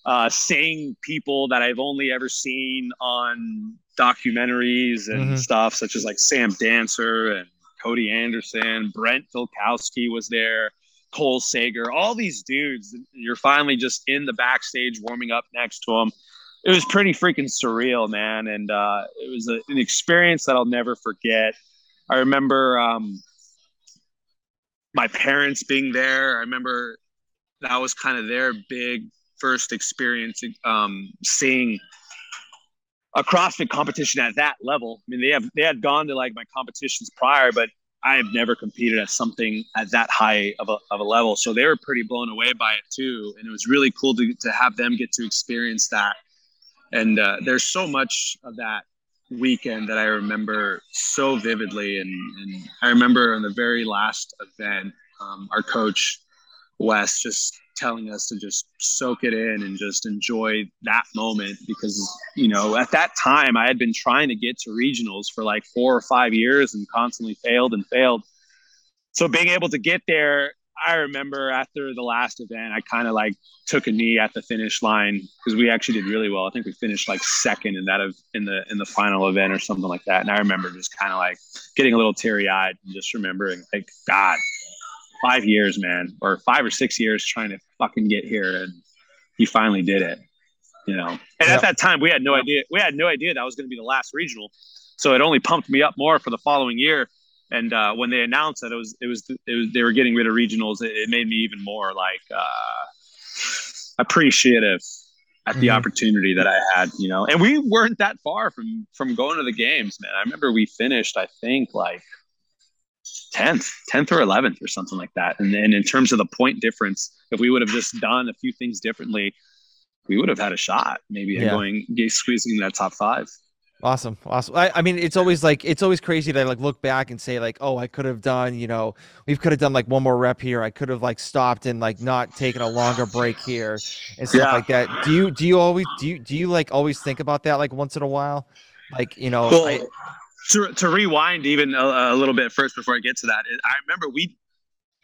uh, seeing people that I've only ever seen on documentaries and mm-hmm. stuff, such as like Sam Dancer and Cody Anderson, Brent Fikowski was there, Cole Sager, all these dudes. You're finally just in the backstage warming up next to them it was pretty freaking surreal, man, and uh, it was a, an experience that I'll never forget. I remember um, my parents being there. I remember that was kind of their big first experience um, seeing a CrossFit competition at that level. I mean, they have they had gone to like my competitions prior, but I have never competed at something at that high of a, of a level. So they were pretty blown away by it too, and it was really cool to to have them get to experience that. And uh, there's so much of that weekend that I remember so vividly. And, and I remember on the very last event, um, our coach Wes just telling us to just soak it in and just enjoy that moment because you know at that time I had been trying to get to regionals for like four or five years and constantly failed and failed. So being able to get there, I remember after the last event, I kind of like took a knee at the finish line because we actually did really well. I think we finished like second in that of in the in the final event or something like that. And I remember just kind of like getting a little teary eyed and just remembering like God, five years, man, or five or six years trying to fucking get here, and you finally did it. You know, and at that time we had no idea. We had no idea that was going to be the last regional, so it only pumped me up more for the following year. And uh, when they announced that it was, it was, it was, they were getting rid of regionals, it, it made me even more like uh, appreciative at the mm-hmm. opportunity that I had, you know. And we weren't that far from from going to the games, man. I remember we finished, I think, like 10th, 10th or 11th or something like that. And then in terms of the point difference, if we would have just done a few things differently, we would have had a shot maybe yeah. going squeezing that top five. Awesome. Awesome. I, I, mean, it's always like, it's always crazy to like look back and say like, oh, I could have done, you know, we could have done like one more rep here. I could have like stopped and like not taken a longer break here and stuff yeah. like that. Do you, do you always, do you, do you like always think about that like once in a while? Like, you know, well, I, to, to rewind even a, a, little bit first before I get to that, I remember we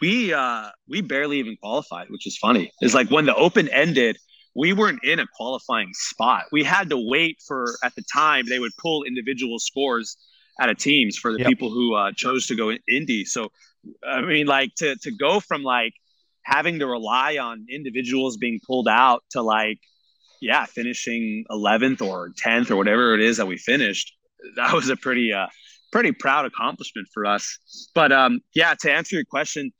we uh we barely even qualified, which is funny. Is like when the open ended, we weren't in a qualifying spot. We had to wait for at the time they would pull individual scores out of teams for the yep. people who uh, chose to go in indie. So I mean, like to to go from like having to rely on individuals being pulled out to like yeah finishing 11th or 10th or whatever it is that we finished that was a pretty uh pretty proud accomplishment for us. But um yeah, to answer your question,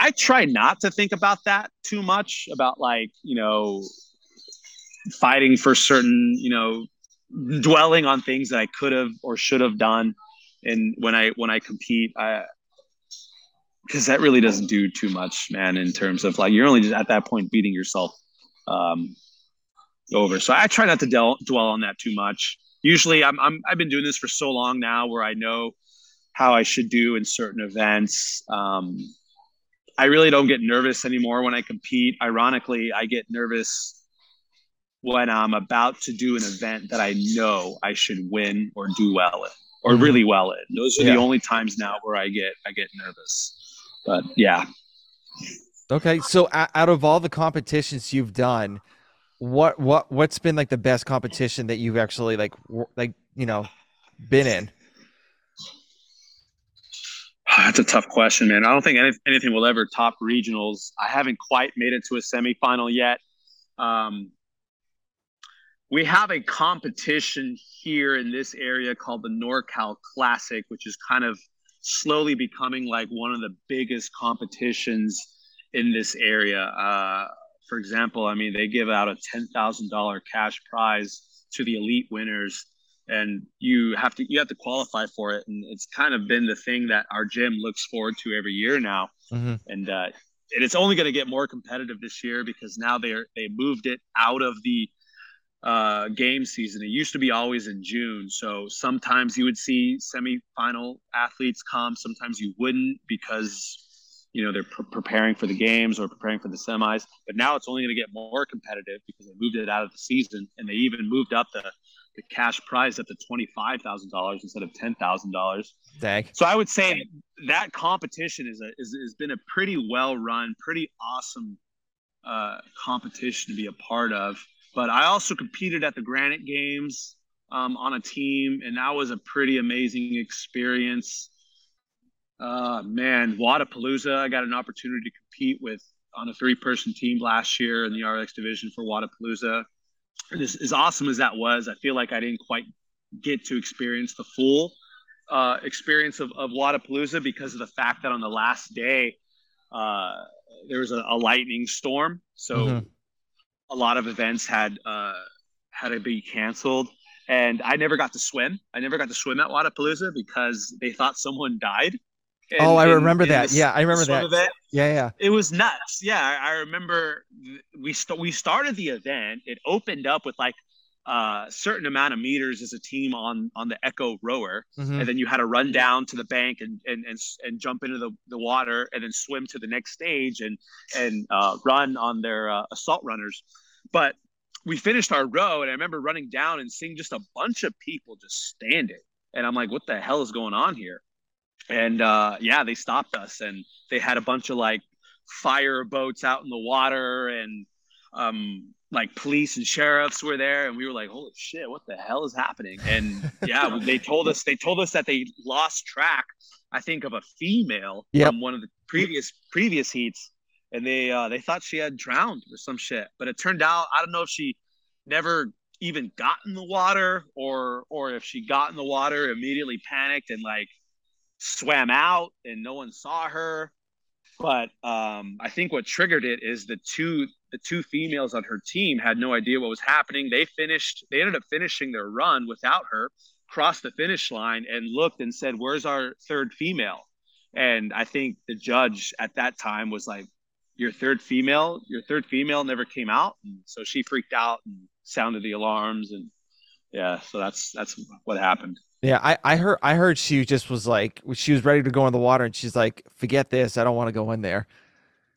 I try not to think about that too much about like, you know, fighting for certain, you know, dwelling on things that I could have or should have done and when I when I compete, I because that really doesn't do too much, man, in terms of like you're only just at that point beating yourself um, over. So I try not to del- dwell on that too much usually I'm, I'm I've been doing this for so long now where I know how I should do in certain events. Um, I really don't get nervous anymore when I compete. Ironically, I get nervous when I'm about to do an event that I know I should win or do well in or mm-hmm. really well in. Those are yeah. the only times now where I get I get nervous. But yeah. Okay, so out of all the competitions you've done, what what what's been like the best competition that you've actually like like you know been in? That's a tough question, man. I don't think any, anything will ever top regionals. I haven't quite made it to a semifinal yet. Um, we have a competition here in this area called the NorCal Classic, which is kind of slowly becoming like one of the biggest competitions in this area. Uh, for example, I mean, they give out a $10,000 cash prize to the elite winners and you have to you have to qualify for it. And it's kind of been the thing that our gym looks forward to every year now. Mm-hmm. and uh, and it's only going to get more competitive this year because now they're they moved it out of the uh, game season. It used to be always in June, so sometimes you would see semifinal athletes come, sometimes you wouldn't because you know they're pre- preparing for the games or preparing for the semis. But now it's only going to get more competitive because they moved it out of the season and they even moved up the, the cash prize up to $25000 instead of $10000 Dang. so i would say that competition is a is, has been a pretty well run pretty awesome uh, competition to be a part of but i also competed at the granite games um, on a team and that was a pretty amazing experience uh, man, Wodapalooza. I got an opportunity to compete with on a three-person team last year in the RX division for Wodapalooza. As, as awesome as that was, I feel like I didn't quite get to experience the full uh, experience of, of Wodapalooza because of the fact that on the last day uh, there was a, a, lightning storm, so mm-hmm. a lot of events had uh, had to be canceled. And I never got to swim. I never got to swim at Wodapalooza because they thought someone died. In, oh, I remember in, that. yeah, I remember that. Event. Yeah, yeah. It was nuts. Yeah, I, I remember we st- we started the event. It opened up with like a certain amount of meters as a team on on the Echo rower, mm-hmm. and then you had to run down to the bank and and and, and jump into the, the water, and then swim to the next stage and and uh, run on their uh, assault runners. But we finished our row, and I remember running down and seeing just a bunch of people just standing, and I'm like, "What the hell is going on here?" And uh, yeah, they stopped us, and they had a bunch of like fire boats out in the water, and um, like police and sheriffs were there, and we were like, "Holy shit, what the hell is happening?" And yeah, they told us they told us that they lost track, I think, of a female yep. from one of the previous previous heats and they uh, they thought she had drowned or some shit. But it turned out I don't know if she never even got in the water or or if she got in the water immediately panicked and like swam out and no one saw her. But um, I think what triggered it is the two the two females on her team had no idea what was happening. They finished they ended up finishing their run without her, crossed the finish line and looked and said, "Where's our third female?" And I think the judge at that time was like, your third female, your third female never came out, and so she freaked out and sounded the alarms, and yeah, so that's that's what happened. Yeah, I, I heard I heard she just was like she was ready to go in the water, and she's like, "Forget this, I don't want to go in there."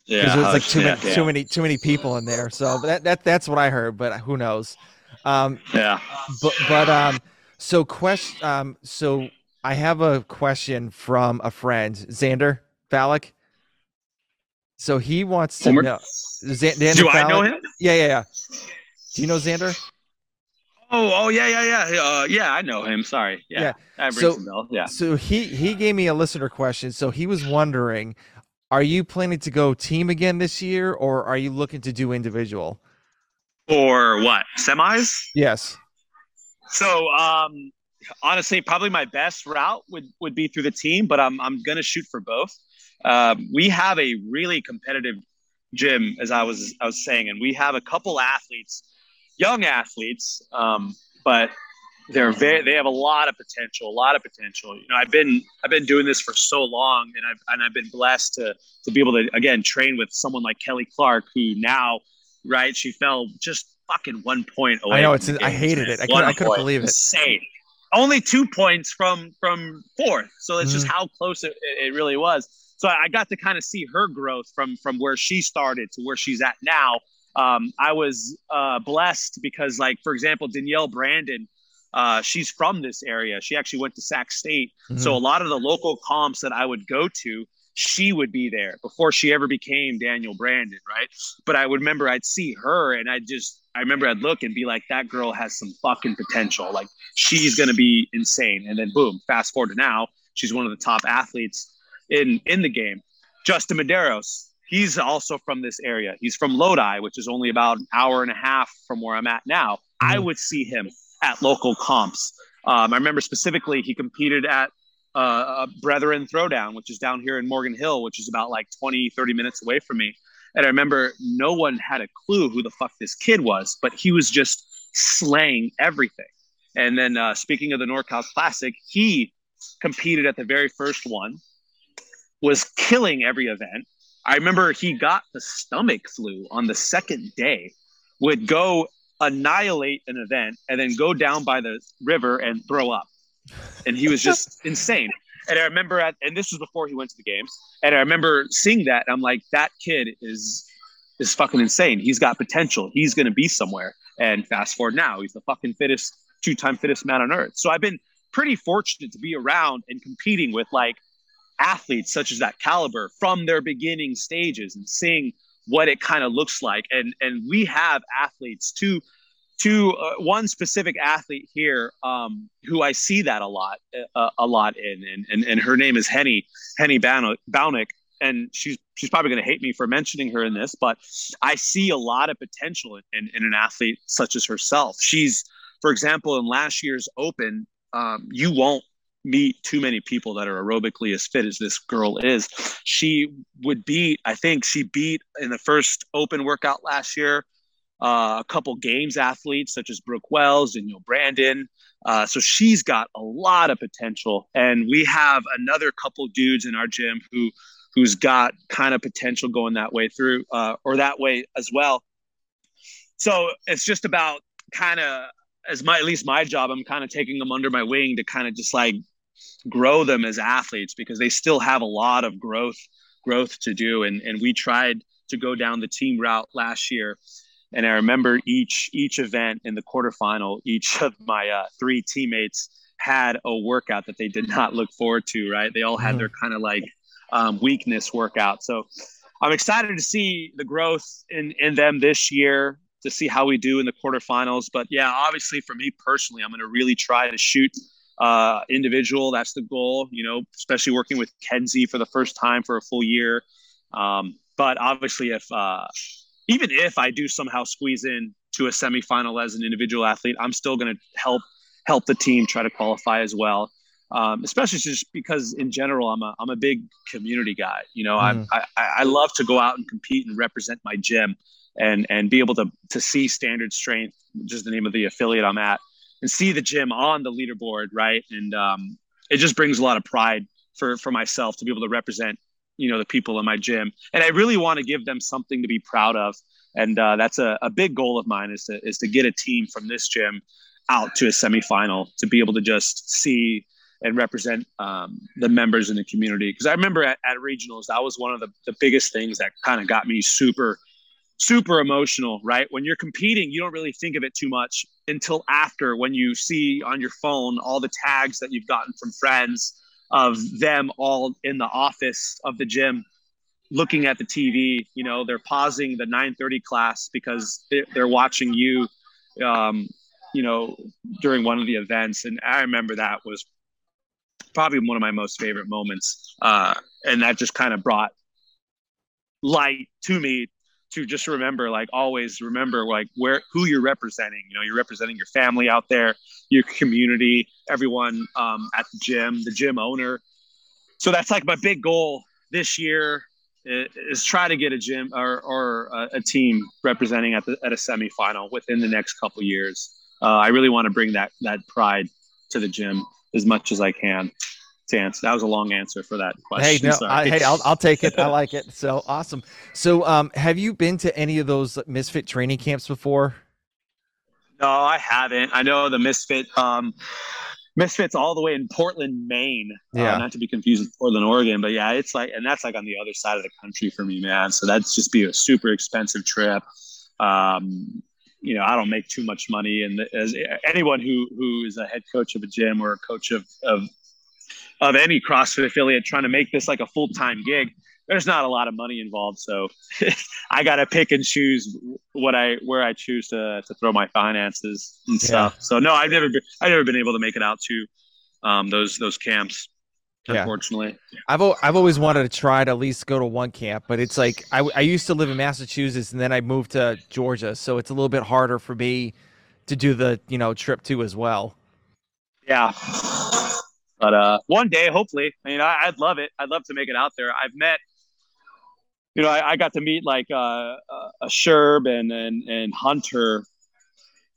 Yeah, there's like too yeah, many yeah. too many too many people in there. So that that that's what I heard, but who knows? Um, yeah, but but um, so quest um, so I have a question from a friend, Xander Falick. So he wants to Homer? know. Xander Do Fallon? I know him? Yeah, yeah, yeah. Do you know Xander? Oh, oh yeah, yeah, yeah. Uh, yeah, I know him. Sorry. Yeah. yeah. so, Yeah. So he he gave me a listener question. So he was wondering, are you planning to go team again this year, or are you looking to do individual? Or what semis? Yes. So, um, honestly, probably my best route would would be through the team, but I'm I'm gonna shoot for both. Um, we have a really competitive gym, as I was I was saying, and we have a couple athletes, young athletes, um, but they're very they have a lot of potential, a lot of potential. You know, I've been I've been doing this for so long, and I've and I've been blessed to to be able to again train with someone like Kelly Clark, who now, right, she fell just fucking one point away. I know it's I hated it. I couldn't, I couldn't believe it. Insane. Only two points from from fourth, so that's mm. just how close it, it really was so I got to kind of see her growth from from where she started to where she's at now. Um, I was uh, blessed because, like for example, Danielle Brandon, uh, she's from this area. She actually went to Sac State, mm-hmm. so a lot of the local comps that I would go to, she would be there before she ever became Danielle Brandon, right? But I would remember I'd see her, and I just I remember I'd look and be like, that girl has some fucking potential. Like she's gonna be insane. And then boom, fast forward to now, she's one of the top athletes in in the game. Justin Medeiros, he's also from this area. He's from Lodi, which is only about an hour and a half from where I'm at now. I would see him at local comps. Um, I remember specifically he competed at uh, Brethren Throwdown, which is down here in Morgan Hill, which is about like 20, 30 minutes away from me. And I remember no one had a clue who the fuck this kid was, but he was just slaying everything. And then uh, speaking of the NorCal Classic, he competed at the very first one was killing every event. I remember he got the stomach flu on the second day, would go annihilate an event and then go down by the river and throw up. And he was just insane. And I remember at, and this was before he went to the games. And I remember seeing that. I'm like, that kid is is fucking insane. He's got potential. He's going to be somewhere. And fast forward now, he's the fucking fittest, two time fittest man on earth. So I've been pretty fortunate to be around and competing with like athletes such as that caliber from their beginning stages and seeing what it kind of looks like and and we have athletes to to uh, one specific athlete here um, who I see that a lot uh, a lot in and, and and her name is Henny Henny Baunick and she's she's probably going to hate me for mentioning her in this, but I see a lot of potential in, in, in an athlete such as herself. She's, for example, in last year's Open, um, you won't meet too many people that are aerobically as fit as this girl is. She would beat, I think she beat in the first open workout last year, uh, a couple games athletes such as Brooke Wells and Neil Brandon. Uh, so she's got a lot of potential. And we have another couple dudes in our gym who who's got kind of potential going that way through uh, or that way as well. So it's just about kind of as my at least my job, I'm kind of taking them under my wing to kind of just like grow them as athletes because they still have a lot of growth growth to do. And and we tried to go down the team route last year. And I remember each each event in the quarterfinal, each of my uh, three teammates had a workout that they did not look forward to. Right? They all had mm-hmm. their kind of like um, weakness workout. So I'm excited to see the growth in in them this year to see how we do in the quarterfinals. But yeah, obviously for me personally, I'm going to really try to shoot uh, individual. That's the goal, you know, especially working with Kenzie for the first time for a full year. Um, but obviously, if uh, even if I do somehow squeeze in to a semifinal as an individual athlete, I'm still going to help help the team try to qualify as well. Um, especially just because in general, I'm a I'm a big community guy. You know, mm. I, I I love to go out and compete and represent my gym and and be able to to see standard strength, just the name of the affiliate I'm at, and see the gym on the leaderboard, right? And um, it just brings a lot of pride for for myself to be able to represent you know the people in my gym. And i really want to give them something to be proud of. And uh, that's a, a big goal of mine is to is to get a team from this gym out to a semifinal to be able to just see and represent um, the members in the community. Because i remember at, at regionals that was one of the, the biggest things that kind of got me super super emotional, right? When you're competing, you don't really think of it too much until after when you see on your phone all the tags that you've gotten from friends of them all in the office of the gym looking at the TV. You know, they're pausing the 9:30 class because they're watching you, um, you know, during one of the events. And I remember that was probably one of my most favorite moments, uh, and that just kind of brought light to me to just remember like always remember like where who you're representing. You know you're representing your family out there your community everyone um, at the gym the gym owner. So that's like my big goal this year is, try to get a gym or, or a, team representing at the at a semifinal within the next couple years. Uh, i really want to bring that that pride to the gym as much as i can answer. That was a long answer for that question. Hey, no, I, hey, I'll, I'll take it. I like it. So awesome. So, um, have you been to any of those Misfit training camps before? No, I haven't. I know the Misfit, um, Misfits all the way in Portland, Maine. Uh, yeah. Uh, not to be confused with Portland, Oregon, but yeah, it's like, and that's like on the other side of the country for me, man. So that's just be a super expensive trip. Um, you know, I don't make too much money, and as anyone who who is a head coach of a gym or a coach of of of any CrossFit affiliate trying to make this like a full time gig, there's not a lot of money involved. So I got to pick and choose what I where I choose to to throw my finances and stuff. Yeah. So no, I've never been I've never been able to make it out to um, those those camps. Unfortunately, yeah. I've I've always wanted to try to at least go to one camp, but it's like I, I used to live in Massachusetts and then I moved to Georgia, so it's a little bit harder for me to do the you know trip to as well. Yeah, but uh, one day, hopefully, I mean, I, would love it. I'd love to make it out there. I've met, you know, I, I got to meet like uh, uh, a Sherb and, and and Hunter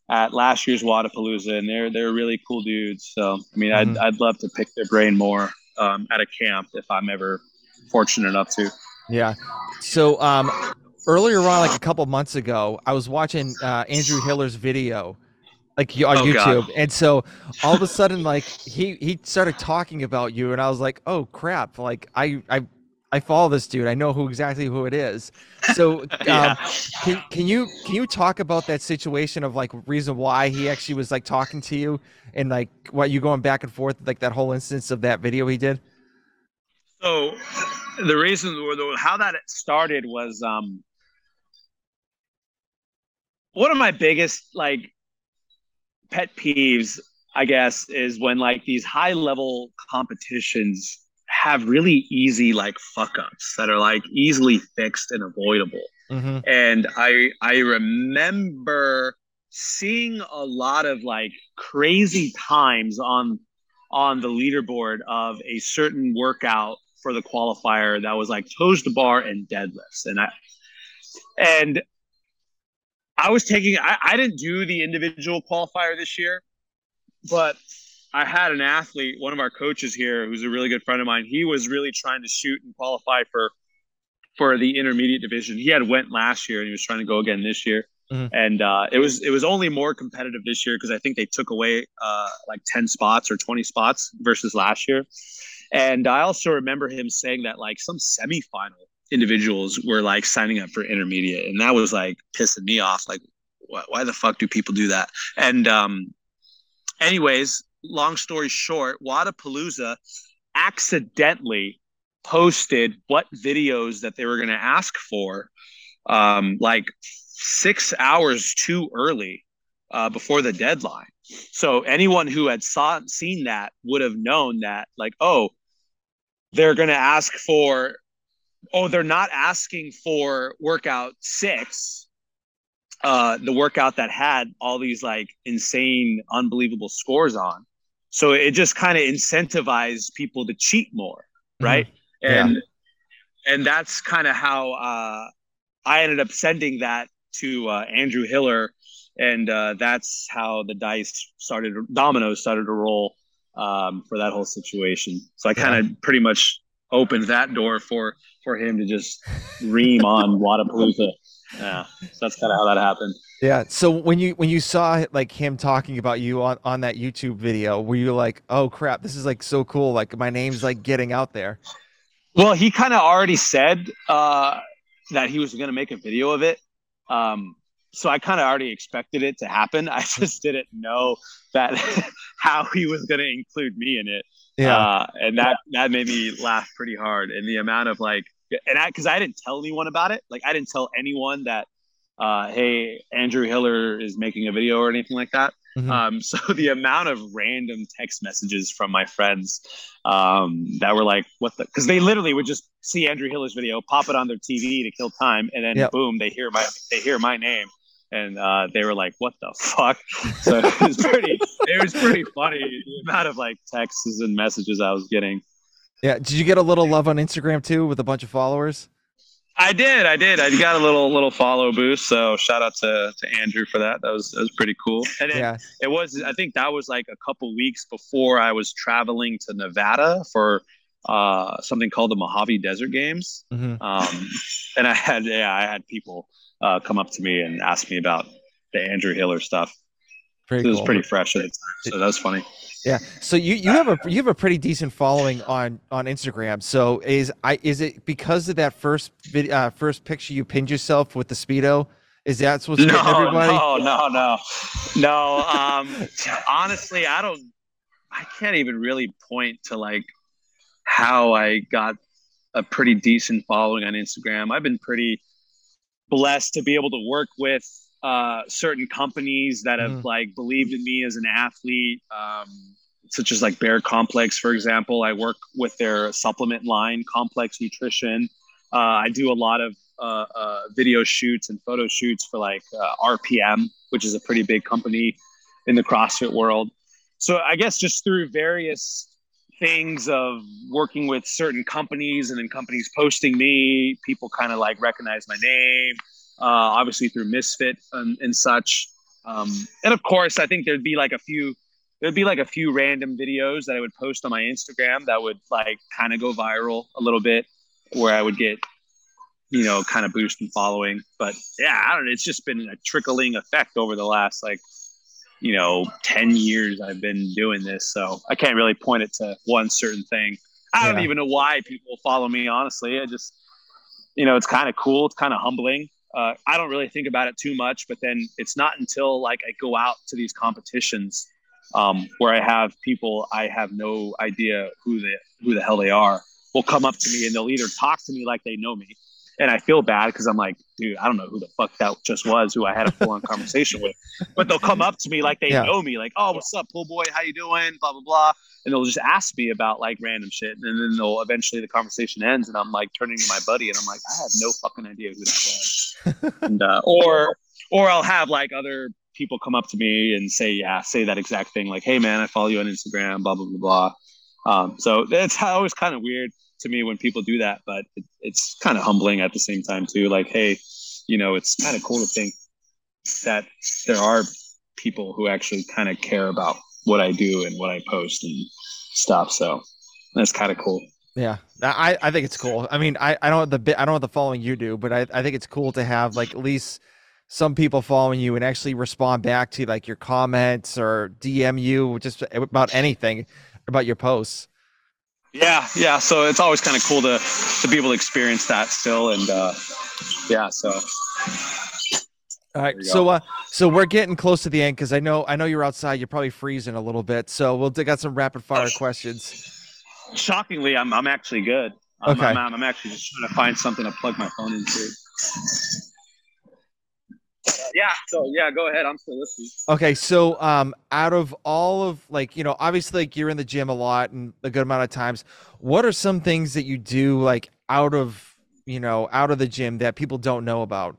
at last year's Wodapalooza, and they're they're really cool dudes. So I mean, mm-hmm. I'd I'd love to pick their brain more um, at a camp if I'm ever fortunate enough to. Yeah. So um, earlier on, like a couple months ago, I was watching uh, Andrew Hiller's video like on oh, YouTube. God. And so all of a sudden, like he he started talking about you, and I was like, oh crap! Like I I I follow this dude. I know who exactly who it is. So um, yeah. can can you can you talk about that situation of like reason why he actually was like talking to you and like what you going back and forth like that whole instance of that video he did. So the reason how that started was um one of my biggest like pet peeves, I guess, is when like these high level competitions have really easy like fuck ups that are like easily fixed and avoidable. Mm-hmm. And I I remember seeing a lot of like crazy times on on the leaderboard of a certain workout for the qualifier that was like toes to bar and deadlifts. And I and I was taking I, I didn't do the individual qualifier this year, but I had an athlete, one of our coaches here, who's a really good friend of mine. He was really trying to shoot and qualify for for the intermediate division. He had went last year and he was trying to go again this year. Mm-hmm. And uh, it was it was only more competitive this year because I think they took away uh, like ten spots or twenty spots versus last year. And I also remember him saying that like some semifinal individuals were like signing up for intermediate, and that was like pissing me off. Like, why, the fuck do people do that? And um, anyways, long story short, Wodapalooza accidentally posted what videos that they were going to ask for, um, like six hours too early uh, before the deadline. So anyone who had saw seen that would have known that, like, oh, they're going to ask for, oh, they're not asking for workout six, uh, the workout that had all these like insane, unbelievable scores on. So it just kind of incentivized people to cheat more, right? Mm-hmm. And yeah. and that's kind of how uh, I ended up sending that to uh, Andrew Hiller, and uh, that's how the dice started, dominoes started to roll um, for that whole situation. So I kind of yeah. pretty much opened that door for for him to just ream on Wodapalooza. Yeah, so that's kind of how that happened. Yeah. So when you when you saw like him talking about you on on that YouTube video, were you like, "Oh crap, this is like so cool! Like my name's like getting out there." Well, he kind of already said uh, that he was going to make a video of it. Um, so I kind of already expected it to happen. I just didn't know that how he was going to include me in it. Yeah, uh, and that that made me laugh pretty hard. And the amount of like, and I because I didn't tell anyone about it. Like I didn't tell anyone that, uh, hey, Andrew Hiller is making a video or anything like that. Mm-hmm. Um, so the amount of random text messages from my friends um, that were like, "What the?" Because they literally would just see Andrew Hiller's video, pop it on their TV to kill time, and then yep. boom, they hear my they hear my name, and uh, they were like, "What the fuck?" So it was pretty it was pretty funny the amount of like texts and messages I was getting. Yeah, did you get a little love on Instagram too with a bunch of followers? I did, I did. I got a little little follow boost. So shout out to, to Andrew for that. That was that was pretty cool. And it, yeah. it was I think that was like a couple weeks before I was traveling to Nevada for uh, something called the Mojave Desert Games. Mm-hmm. Um, and I had yeah, I had people uh, come up to me and ask me about the Andrew Hiller stuff. So it was pretty fresh at the time. So that was funny. Yeah. So you, you have a you have a pretty decent following on on Instagram. So is I is it because of that first video uh, first picture you pinned yourself with the speedo? Is that supposed to no, everybody? No, no, no, no. Um, honestly, I don't. I can't even really point to like how I got a pretty decent following on Instagram. I've been pretty blessed to be able to work with uh, certain companies that have mm. like believed in me as an athlete, um, such as like Bear KompleX, for example. I work with their supplement line, Complex Nutrition. Uh, I do a lot of uh, uh video shoots and photo shoots for like uh, RPM, which is a pretty big company in the CrossFit world. So I guess just through various things of working with certain companies and then companies posting me, people kind of like recognize my name uh, obviously through Misfit and, and such. Um, and of course, I think there'd be like a few, there'd be like a few random videos that I would post on my Instagram that would like kind of go viral a little bit, where I would get, you know, kind of boost in following. But yeah, I don't know. It's just been a trickling effect over the last like, you know, 10 years I've been doing this. So I can't really point it to one certain thing. I don't even know why people follow me, honestly. I just, you know, it's kind of cool. It's kind of humbling uh, I don't really think about it too much. But then it's not until like I go out to these competitions um, where I have people I have no idea who the who the hell they are will come up to me and they'll either talk to me like they know me, and I feel bad because I'm like, dude, I don't know who the fuck that just was, who I had a full on conversation with. But they'll come up to me like they yeah. know me, like, oh, what's up, pool boy? How you doing? Blah blah blah, and they'll just ask me about like random shit, and then they'll eventually the conversation ends, and I'm like turning to my buddy, and I'm like, I have no fucking idea who that was, and uh, or or I'll have like other people come up to me and say, yeah, say that exact thing, like, hey man, I follow you on Instagram, blah blah blah blah. Um, so it's always kind of weird to me when people do that, but it, it's kind of humbling at the same time too. Like, hey, you know, it's kind of cool to think that there are people who actually kind of care about what I do and what I post and stuff. So that's kind of cool. Yeah, I, I think it's cool. I mean, I, I don't have the I don't have the following you do, but I, I think it's cool to have like at least some people following you and actually respond back to like your comments or DM you just about anything about your posts. Yeah, yeah. So it's always kind of cool to to be able to experience that still, and uh, yeah. So. All right, so uh, so we're getting close to the end because I know I know you're outside. You're probably freezing a little bit, so we'll dig out some rapid fire oh, questions. Shockingly, I'm I'm actually good. I'm, okay, I'm, I'm actually just trying to find something to plug my phone into yeah. So yeah, go ahead. I'm still listening. Okay, so um, out of all of like you know, obviously like you're in the gym a lot and a good amount of times. What are some things that you do like out of you know out of the gym that people don't know about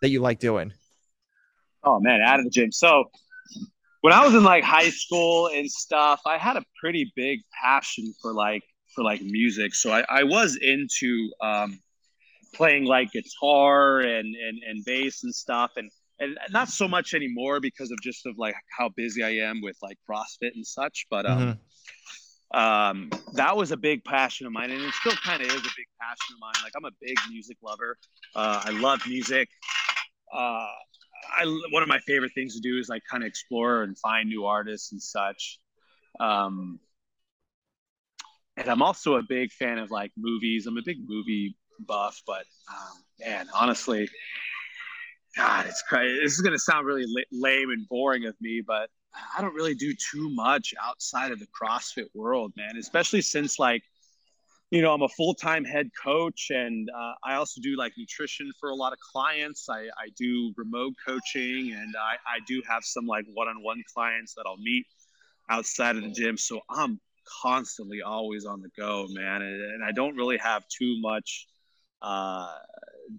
that you like doing? Oh man, out of the gym. So when I was in like high school and stuff, I had a pretty big passion for like for like music. So I, I was into um, playing like guitar and, and and bass and stuff and and not so much anymore because of just of like how busy I am with like CrossFit and such. But um, mm-hmm. um, that was a big passion of mine, and it still kind of is a big passion of mine. Like I'm a big music lover. Uh, I love music. Uh, I one of my favorite things to do is like kind of explore and find new artists and such. Um, and I'm also a big fan of like movies. I'm a big movie buff, but um, man, honestly, God, it's crazy. This is gonna sound really lame and boring of me, but I don't really do too much outside of the CrossFit world, man. Especially since like, you know, I'm a full time head coach, and uh, I also do like nutrition for a lot of clients. I, I do remote coaching, and I, I do have some like one on one clients that I'll meet outside of the gym. So I'm constantly always on the go, man, and, and I don't really have too much uh,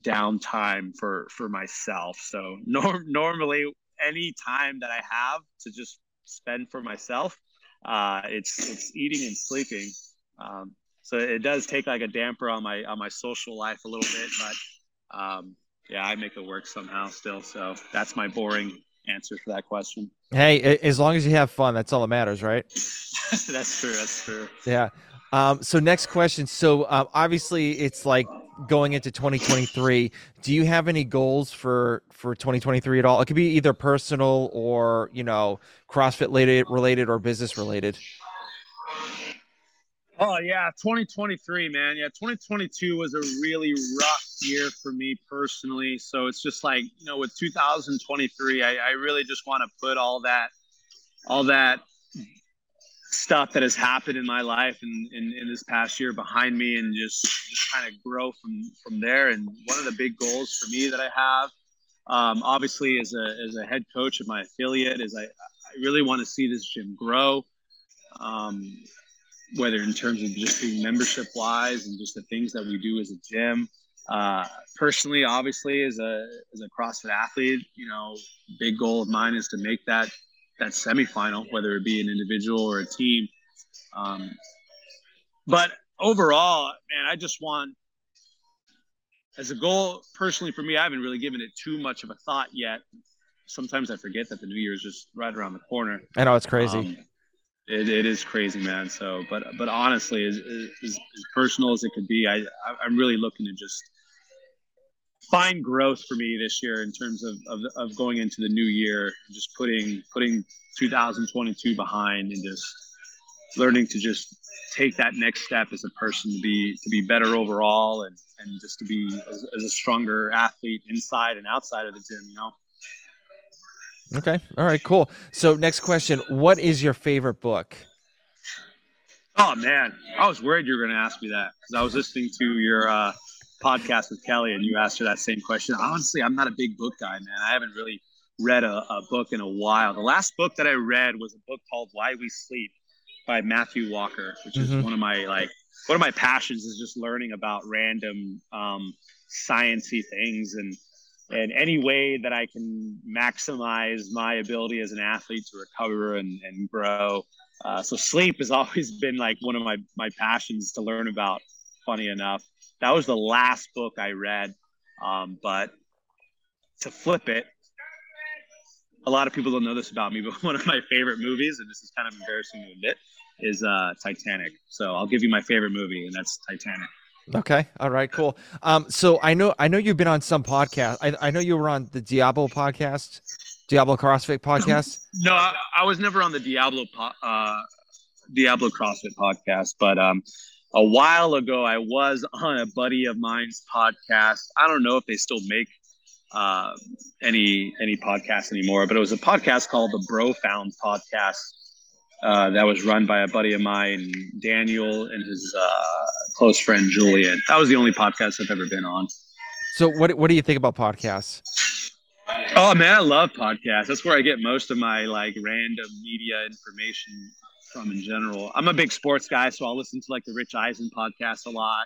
downtime for for myself. So nor- normally, any time that I have to just spend for myself, uh, it's it's eating and sleeping. Um, so it does take like a damper on my on my social life a little bit, but um, yeah, I make it work somehow still. So that's my boring answer for that question. Hey, as long as you have fun, that's all that matters, right? that's true. That's true. Yeah. Um, so next question. So um, obviously, it's like going into 2023 do you have any goals for for 2023 at all? It could be either personal or you know crossfit related related or business related. Oh yeah 2023 man. Yeah 2022 was a really rough year for me personally. So it's just like you know with 2023 i, I really just want to put all that all that stuff that has happened in my life and in, this past year behind me and just, just kind of grow from from there. And one of the big goals for me that i have um, obviously as a, as a head coach of my affiliate is i, I really want to see this gym grow um, whether in terms of just being membership wise and just the things that we do as a gym. Uh, personally obviously as a as a crossfit athlete you know big goal of mine is to make that that semifinal, whether it be an individual or a team. Um, but overall, man, I just want as a goal personally for me. I haven't really given it too much of a thought yet. Sometimes I forget that the new year is just right around the corner. I know it's crazy. Um, it, it is crazy, man. So, but but honestly, as, as, as personal as it could be, I I'm really looking to just find growth for me this year in terms of, of, of going into the new year, just putting putting 2022 behind and just learning to just take that next step as a person to be to be better overall and and just to be as, as a stronger athlete inside and outside of the gym you know? Okay. All right. Cool. So next question what is your favorite book? Oh man. I was worried you were going to ask me that because i was listening to your uh podcast with Kelly, and you asked her that same question. Honestly, I'm not a big book guy, man. I haven't really read a, a book in a while. The last book that I read was a book called Why We Sleep by Matthew Walker, which is Mhm. one of my like one of my passions is just learning about random um, sciency things and and any way that I can maximize my ability as an athlete to recover and, and grow. Uh, so sleep has always been like one of my my passions to learn about. Funny enough, that was the last book I read. Um, but to flip it, a lot of people don't know this about me, but one of my favorite movies, and this is kind of embarrassing to admit, is uh, Titanic. So I'll give you my favorite movie, and that's Titanic. Okay. All right. Cool. Um. So I know I know you've been on some podcast. I I know you were on the Diablo podcast, Diablo CrossFit podcast. No, I, I was never on the Diablo po- uh, Diablo CrossFit podcast, but um, a while ago I was on a buddy of mine's podcast. I don't know if they still make uh, any any podcasts anymore, but it was a podcast called the Bro Found Podcast uh, that was run by a buddy of mine, Daniel, and his uh, close friend Julian. That was the only podcast I've ever been on. So what what do you think about podcasts? Oh man, I love podcasts. That's where I get most of my like random media information from in general. I'm a big sports guy, so I'll listen to like the Rich Eisen podcast a lot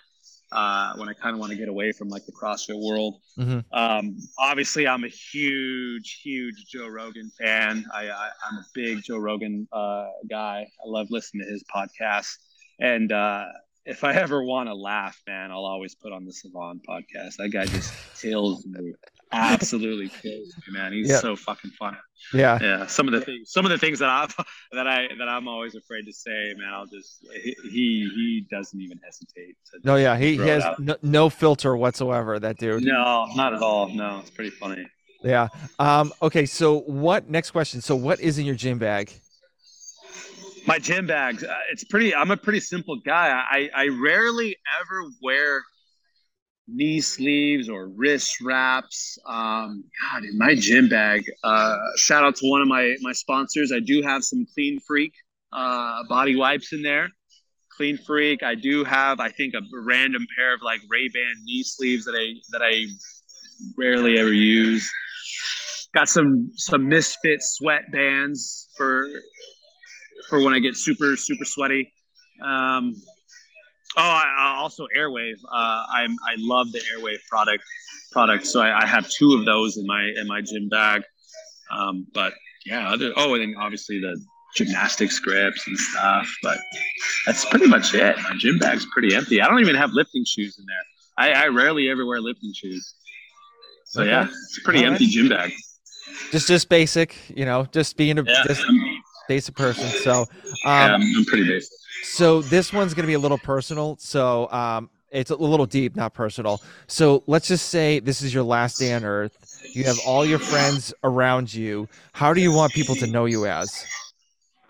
uh, when I kind of want to get away from like the CrossFit world. Mhm. Um, obviously, I'm a huge, huge Joe Rogan fan. I, I, I'm a big Joe Rogan uh, guy. I love listening to his podcast. And uh, if I ever want to laugh, man, I'll always put on the Theo Von podcast. That guy just kills me. Absolutely me, man. He's Yeah. so fucking funny. Yeah. Yeah, some of the things, some of the things that I've that I that I'm always afraid to say, man. I'll just he he, he doesn't even hesitate. To, No. Yeah. He, he has no, no filter whatsoever. That dude. No, not at all. No, it's pretty funny. Yeah. Um. Okay. So what? Next question. So what is in your gym bag? My gym bags. Uh, it's pretty. I'm a pretty simple guy. I I rarely ever wear knee sleeves or wrist wraps. Um, God, in my gym bag. Uh, shout out to one of my my sponsors. I do have some Klean Freak uh, body wipes in there. Klean Freak. I do have. I think a random pair of like Rehband knee sleeves that I that I rarely ever use. Got some some Misfit sweat bands for for when I get super super sweaty. Um, oh, I, I also Airwave. Uh, I'm I love the Airwave product product. So I, I have two of those in my in my gym bag. Um, but yeah, other oh, and then obviously the gymnastic grips and stuff. But that's pretty much it. My gym bag's pretty empty. I don't even have lifting shoes in there. I, I rarely ever wear lifting shoes. So Okay. yeah, it's a pretty All empty right. gym bag. Just just basic. You know, just being a Yeah, just basic person. So. yeah, Um. I'm, I'm pretty basic. So this one's gonna be a little personal. So um, it's a little deep, not personal. So let's just say this is your last day on Earth. You have all your friends around you. How do you want people to know you as?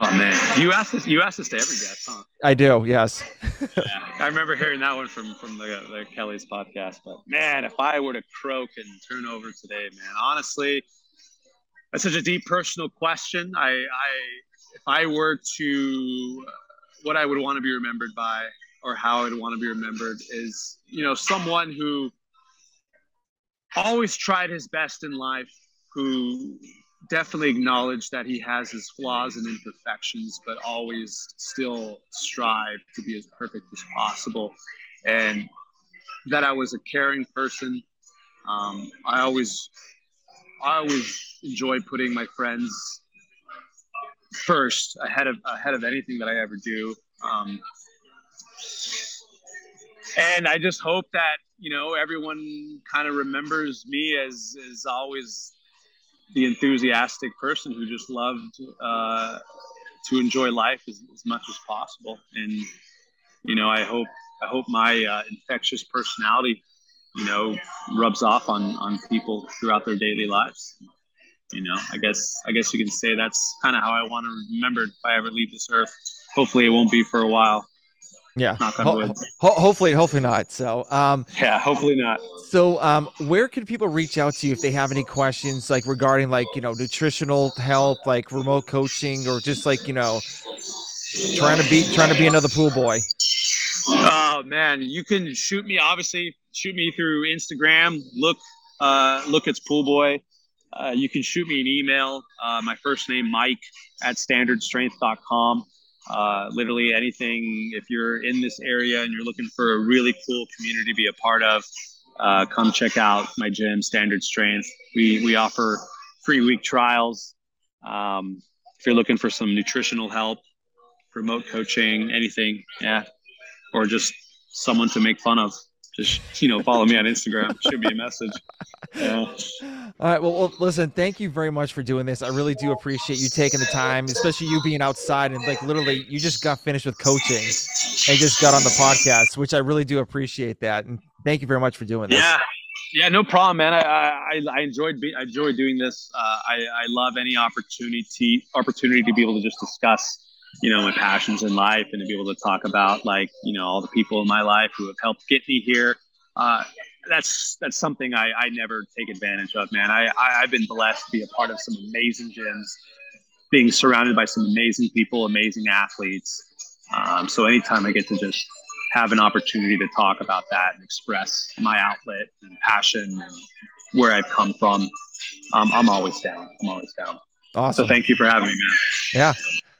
Oh man, you asked this. You asked this to every guest, huh? I do. Yes. Yeah, I remember hearing that one from from the, the Kelly's podcast. But man, if I were to croak and turn over today, man, honestly, that's such a deep personal question. I, I if I were to, what I would want to be remembered by, or how I'd want to be remembered, is you know someone who always tried his best in life, who definitely acknowledged that he has his flaws and imperfections, but always still strive to be as perfect as possible. And that I was a caring person. Um, I always, I always enjoy putting my friends first ahead of ahead of anything that I ever do. Um, and I just hope that you know everyone kind of remembers me as as always the enthusiastic person who just loved uh, to enjoy life as, as much as possible. And you know, I hope I hope my uh, infectious personality, you know, rubs off on on people throughout their daily lives. You know, I guess I guess you can say that's kind of how I want to be remembered if I ever leave this earth. Hopefully, it won't be for a while. Yeah. Knock on Ho- ho- hopefully, hopefully not. So, um, Yeah, hopefully not. so um, where can people reach out to you if they have any questions, like regarding like you know nutritional health, like remote coaching, or just like you know trying to be trying to be another pool boy? Oh man, you can shoot me. Obviously, shoot me through Instagram. Look, uh, look, it's Pool Boy. Uh, you can shoot me an email. Uh, my first name, Mike at standardstrength.com. Uh, literally anything. If you're in this area and you're looking for a really cool community to be a part of, uh, come check out my gym, Standard Strength. We we offer free week trials. Um, if you're looking for some nutritional help, remote coaching, anything, yeah, or just someone to make fun of, just you know, follow me on Instagram. Shoot me a message. Yeah. All right. Well, well, listen. Thank you very much for doing this. I really do appreciate you taking the time, especially you being outside and like literally, you just got finished with coaching and just got on the podcast, which I really do appreciate that. And thank you very much for doing this. Yeah. Yeah, no problem, man. I I, I enjoyed be, I enjoyed doing this. Uh, I I love any opportunity opportunity to be able to just discuss, you know, my passions in life and to be able to talk about like you know all the people in my life who have helped get me here. Uh, that's that's something I, I never take advantage of, man. I, I I've been blessed to be a part of some amazing gyms, being surrounded by some amazing people, amazing athletes. Um, so anytime I get to just have an opportunity to talk about that and express my outlet and passion and where I've come from, um, I'm always down. I'm always down. Awesome. So thank you for having me, man. Yeah.